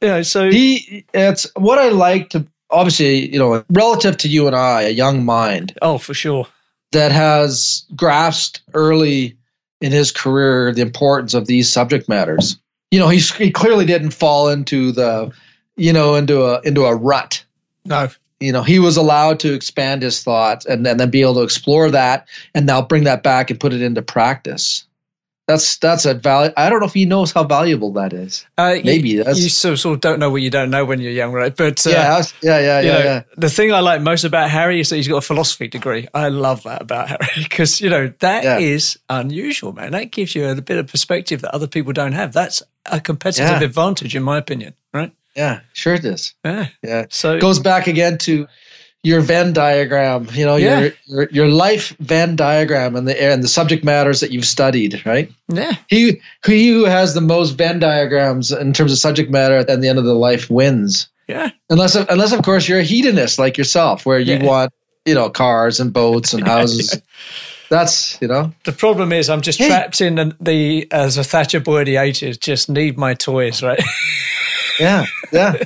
B: Yeah, so
A: He it's what I like to obviously, you know, relative to you and I, a young mind
B: oh, for sure.
A: that has grasped early in his career the importance of these subject matters. You know, he's, he clearly didn't fall into the, you know, into a into a rut.
B: No,
A: You know, he was allowed to expand his thoughts and, then then be able to explore that and now bring that back and put it into practice. That's that's a value. I don't know if he knows how valuable that is.
B: uh,
A: Maybe
B: you,
A: that's-
B: you sort of, sort of don't know what you don't know when you're young, right? But uh,
A: yeah, was- yeah, yeah, yeah,
B: know,
A: yeah.
B: the thing I like most about Harry is that he's got a philosophy degree. I love that about Harry (laughs) because you know that is
A: Yeah.
B: unusual, man. That gives you a bit of perspective that other people don't have. That's a competitive
A: Yeah.
B: advantage, in my opinion, right?
A: Yeah, sure it is.
B: Yeah.
A: Yeah.
B: So
A: goes back again to your Venn diagram, you know,
B: Yeah.
A: your, your your life Venn diagram and the and the subject matters that you've studied, right?
B: yeah,
A: He he who has the most Venn diagrams in terms of subject matter at the end of the life wins.
B: yeah,
A: Unless unless of course you're a hedonist like yourself, where you
B: Yeah.
A: want you know cars and boats and (laughs) houses. That's you know
B: The problem is, I'm just
A: Hey.
B: trapped in the, the as a Thatcher boy of the eighties. Just need my toys, right? (laughs)
A: yeah, yeah. (laughs)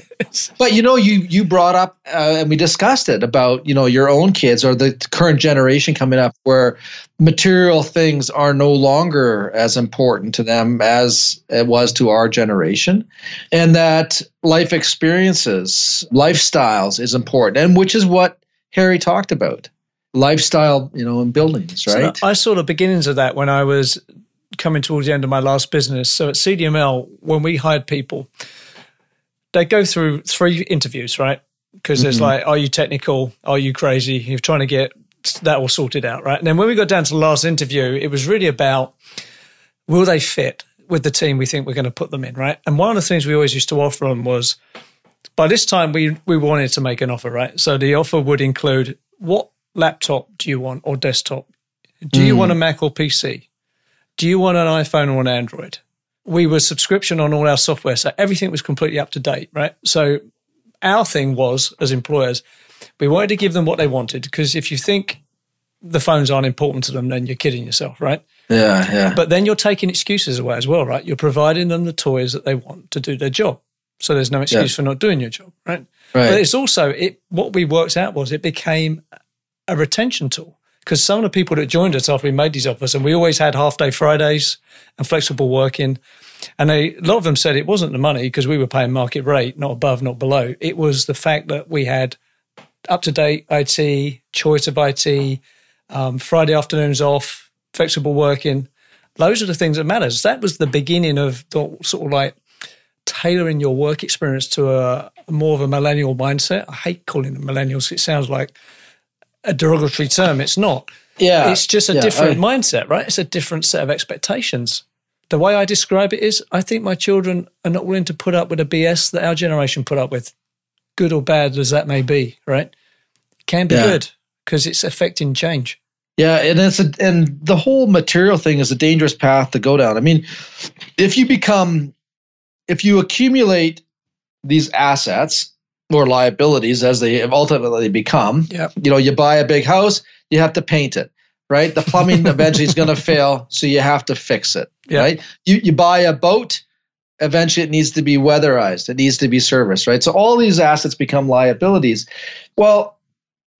A: But you know, you you brought up uh, and we discussed it about you know your own kids or the current generation coming up, where material things are no longer as important to them as it was to our generation, and that life experiences, lifestyles is important, and which is what Harry talked about lifestyle, you know, in buildings, right?
B: So I saw the beginnings of that when I was coming towards the end of my last business. So at CDML, when we hired people, they go through three interviews, right? Because there's mm-hmm. like, are you technical? Are you crazy? You're trying to get that all sorted out, right? And then when we got down to the last interview, it was really about will they fit with the team we think we're going to put them in, right? And one of the things we always used to offer them was by this time we we wanted to make an offer, right? So the offer would include what laptop do you want or desktop? Do you mm. want a Mac or PC? Do you want an iPhone or an Android? We were subscription on all our software, so everything was completely up to date, right? So our thing was, as employers, we wanted to give them what they wanted because if you think the phones aren't important to them, then you're kidding yourself, right?
A: Yeah, yeah.
B: But then you're taking excuses away as well, right? You're providing them the toys that they want to do their job. So there's no excuse yeah. for not doing your job, right? right? But it's also it. What we worked out was it became a retention tool because some of the people that joined us after we made these offers, and we always had half day Fridays and flexible working. And they, a lot of them said it wasn't the money because we were paying market rate, not above, not below. It was the fact that we had up to date IT, choice of IT, um, Friday afternoons off, flexible working. Those are the things that matters. That was the beginning of the sort of like tailoring your work experience to a more of a millennial mindset. I hate calling them millennials. It sounds like a derogatory term. It's not.
A: Yeah.
B: It's just a yeah, different I, mindset, right? It's a different set of expectations. The way I describe it is I think my children are not willing to put up with the BS that our generation put up with, good or bad as that may be, right? Can be yeah. good because it's affecting change.
A: Yeah, and it's a, and the whole material thing is a dangerous path to go down. I mean, if you become if you accumulate these assets or liabilities as they ultimately become.
B: Yep.
A: You know, you buy a big house, you have to paint it, right? The plumbing (laughs) eventually is going to fail, so you have to fix it, yep. right? You you buy a boat, eventually it needs to be weatherized, it needs to be serviced, right? So all these assets become liabilities. Well,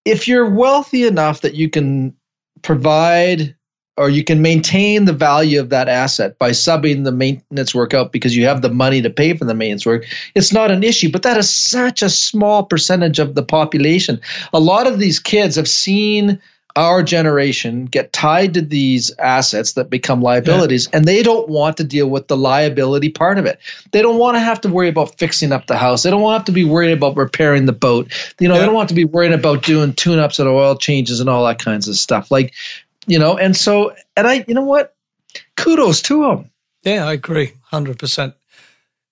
A: if you're wealthy enough that you can provide or you can maintain the value of that asset by subbing the maintenance work out because you have the money to pay for the maintenance work. It's not an issue, but that is such a small percentage of the population. A lot of these kids have seen our generation get tied to these assets that become liabilities yeah. and they don't want to deal with the liability part of it. They don't want to have to worry about fixing up the house. They don't want to have to be worried about repairing the boat. You know, yeah. they don't want to be worried about doing tune-ups and oil changes and all that kinds of stuff. Like you know, and so, and I, you know what? Kudos to them.
B: Yeah, I agree, hundred percent.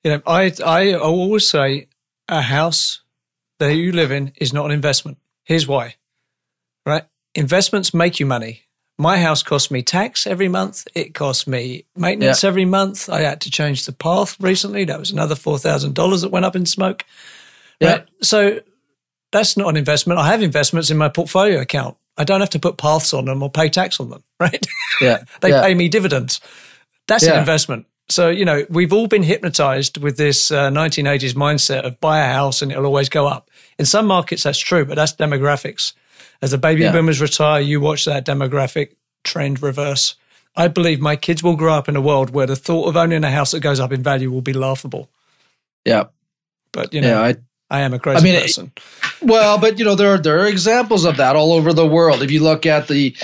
B: You know, I, I always say a house that you live in is not an investment. Here's why? Investments make you money. My house costs me tax every month. It costs me maintenance yeah. every month. I had to change the path recently. That was another four thousand dollars that went up in smoke. Yeah. Right? So that's not an investment. I have investments in my portfolio account. I don't have to put paths on them or pay tax on them, (laughs) right?
A: Yeah. (laughs)
B: they
A: yeah.
B: pay me dividends. That's yeah. an investment. So, you know, we've all been hypnotized with this uh, 1980s mindset of buy a house and it'll always go up. In some markets, that's true, but that's demographics. As the baby yeah. boomers retire, you watch that demographic trend reverse. I believe my kids will grow up in a world where the thought of owning a house that goes up in value will be laughable.
A: Yeah.
B: But, you know, yeah, I, I am a crazy I mean, person.
A: well, but you know there are there are examples of that all over the world. If you look at the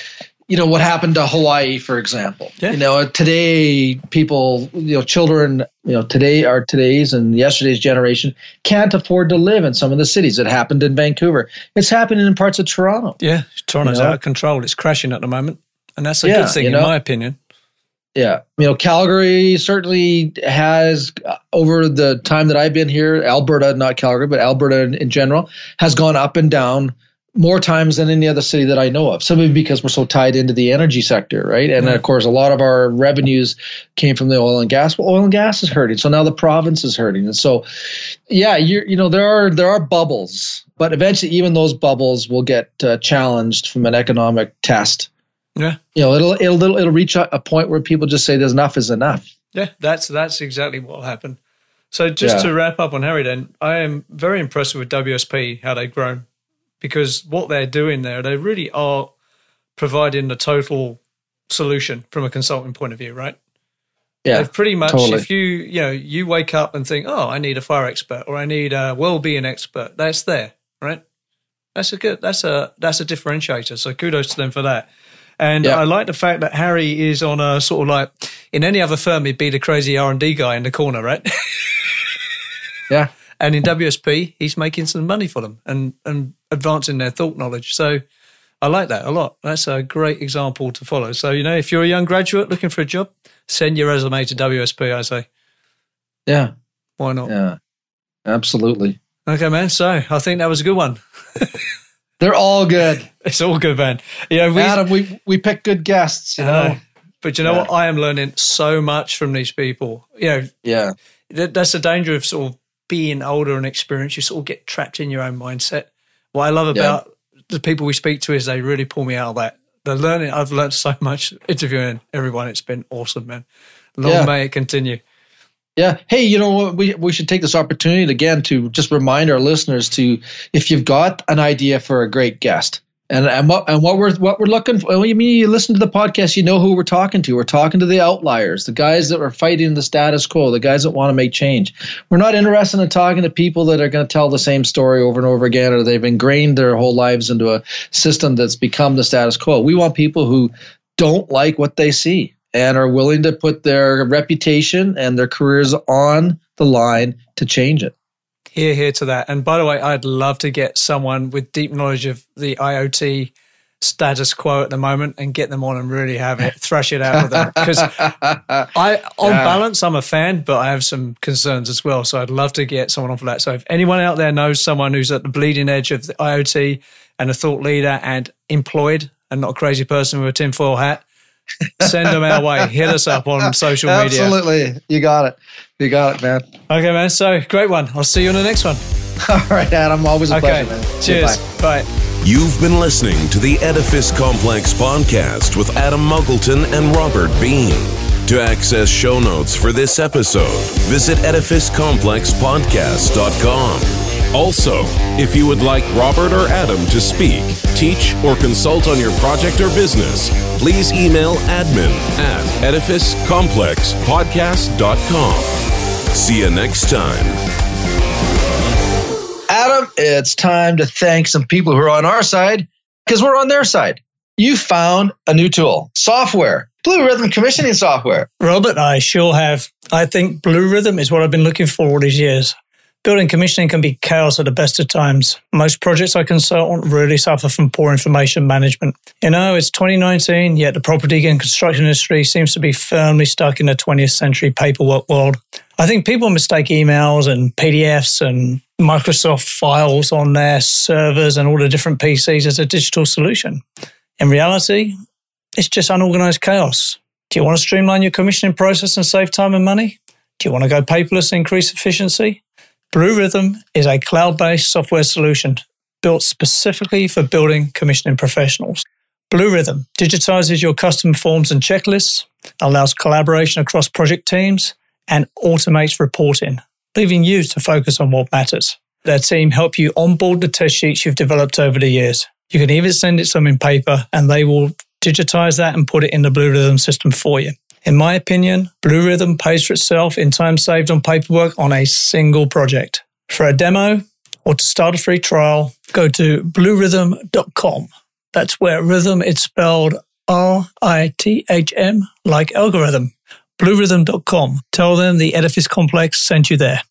A: you know what happened to Hawaii, for example.
B: Yeah.
A: You know, today people, you know, children, you know, today are today's and yesterday's generation can't afford to live in some of the cities. It happened in Vancouver. It's happening in parts of Toronto.
B: Yeah, Toronto's you know? out of control. It's crashing at the moment, and that's a yeah, good thing, you know? in my opinion.
A: Yeah, you know, Calgary certainly has uh, over the time that I've been here, Alberta, not Calgary, but Alberta in, in, general, has gone up and down more times than any other city that I know of. Simply because we're so tied into the energy sector, right? And of course, a lot of our revenues came from the oil and gas. Well, oil and gas is hurting, so now the province is hurting, and so, yeah, you you know, there are there are bubbles, but eventually, even those bubbles will get uh, challenged from an economic test
B: yeah.
A: You know, it'll it'll it'll reach a point where people just say there's enough is enough.
B: Yeah, that's that's exactly what will happen. So just yeah. to wrap up on Harry, then I am very impressed with WSP how they've grown because what they're doing there, they really are providing the total solution from a consulting point of view, right?
A: Yeah,
B: They've pretty much. Totally. If you you know you wake up and think, oh, I need a fire expert or I need a well-being expert, that's there, right? That's a good. That's a that's a differentiator. So kudos to them for that. And I like the fact that Harry is on a sort of like in any other firm, he'd be the crazy R and D guy in the corner, right?
A: yeah. (laughs)
B: And in WSP, he's making some money for them and and advancing their thought knowledge. So I like that a lot. That's a great example to follow. So you know, if you're a young graduate looking for a job, send your resume to WSP. I say.
A: Yeah.
B: Why not?
A: Yeah. Absolutely.
B: Okay, man. So I think that was a good one. (laughs)
A: They're all good.
B: It's all good, man. Yeah,
A: we, Adam, we we pick good guests. You know,
B: but you know yeah. what? I am learning so much from these people. You know,
A: yeah,
B: that's the danger of sort of being older and experienced. You sort of get trapped in your own mindset. What I love about yeah. the people we speak to is they really pull me out of that. The learning, I've learned so much interviewing everyone. It's been awesome, man. Long yeah. may it continue.
A: Yeah. Hey, you know what? We we should take this opportunity again to just remind our listeners to if you've got an idea for a great guest. And, and what and what we're what we're looking for. You mean you listen to the podcast, you know who we're talking to. We're talking to the outliers, the guys that are fighting the status quo, the guys that want to make change. We're not interested in talking to people that are going to tell the same story over and over again, or they've ingrained their whole lives into a system that's become the status quo. We want people who don't like what they see and are willing to put their reputation and their careers on the line to change it.
B: Here, here to that. And by the way, I'd love to get someone with deep knowledge of the IoT status quo at the moment and get them on and really have it, (laughs) thrash it out with them. Because I, (laughs) on yeah. balance, I'm a fan, but I have some concerns as well. So I'd love to get someone on for that. So if anyone out there knows someone who's at the bleeding edge of the IoT and a thought leader and employed and not a crazy person with a tinfoil hat, send them our way. Hit us up on social
A: media. Absolutely. You got it. You got it, man.
B: Okay, man. So great one. I'll see you in the next one. (laughs)
A: All right, Adam. Always a okay. pleasure, man.
B: Cheers. Goodbye. Bye.
C: You've been listening to the Edifice Complex podcast with Adam Muggleton and Robert Bean. To access show notes for this episode, visit edificecomplexpodcast.com. Also, if you would like Robert or Adam to speak, teach, or consult on your project or business, please email admin at edificecomplexpodcast.com. See you next time.
A: Adam, it's time to thank some people who are on our side because we're on their side. You found a new tool, software, BlueRithm commissioning software.
B: Robert, I sure have. I think BlueRithm is what I've been looking for all these years. Building commissioning can be chaos at the best of times. Most projects I consult on really suffer from poor information management. You know, it's 2019, yet the property and construction industry seems to be firmly stuck in the 20th century paperwork world. I think people mistake emails and PDFs and Microsoft files on their servers and all the different PCs as a digital solution. In reality, it's just unorganized chaos. Do you want to streamline your commissioning process and save time and money? Do you want to go paperless and increase efficiency? BlueRithm is a cloud based software solution built specifically for building commissioning professionals. BlueRithm digitizes your custom forms and checklists, allows collaboration across project teams, and automates reporting, leaving you to focus on what matters. Their team help you onboard the test sheets you've developed over the years. You can even send it some in paper and they will digitize that and put it in the BlueRithm system for you. In my opinion, BlueRithm pays for itself in time saved on paperwork on a single project. For a demo or to start a free trial, go to bluerithm.com. That's where rhythm is spelled R I T H M like algorithm. Bluerithm.com. Tell them the Edifice Complex sent you there.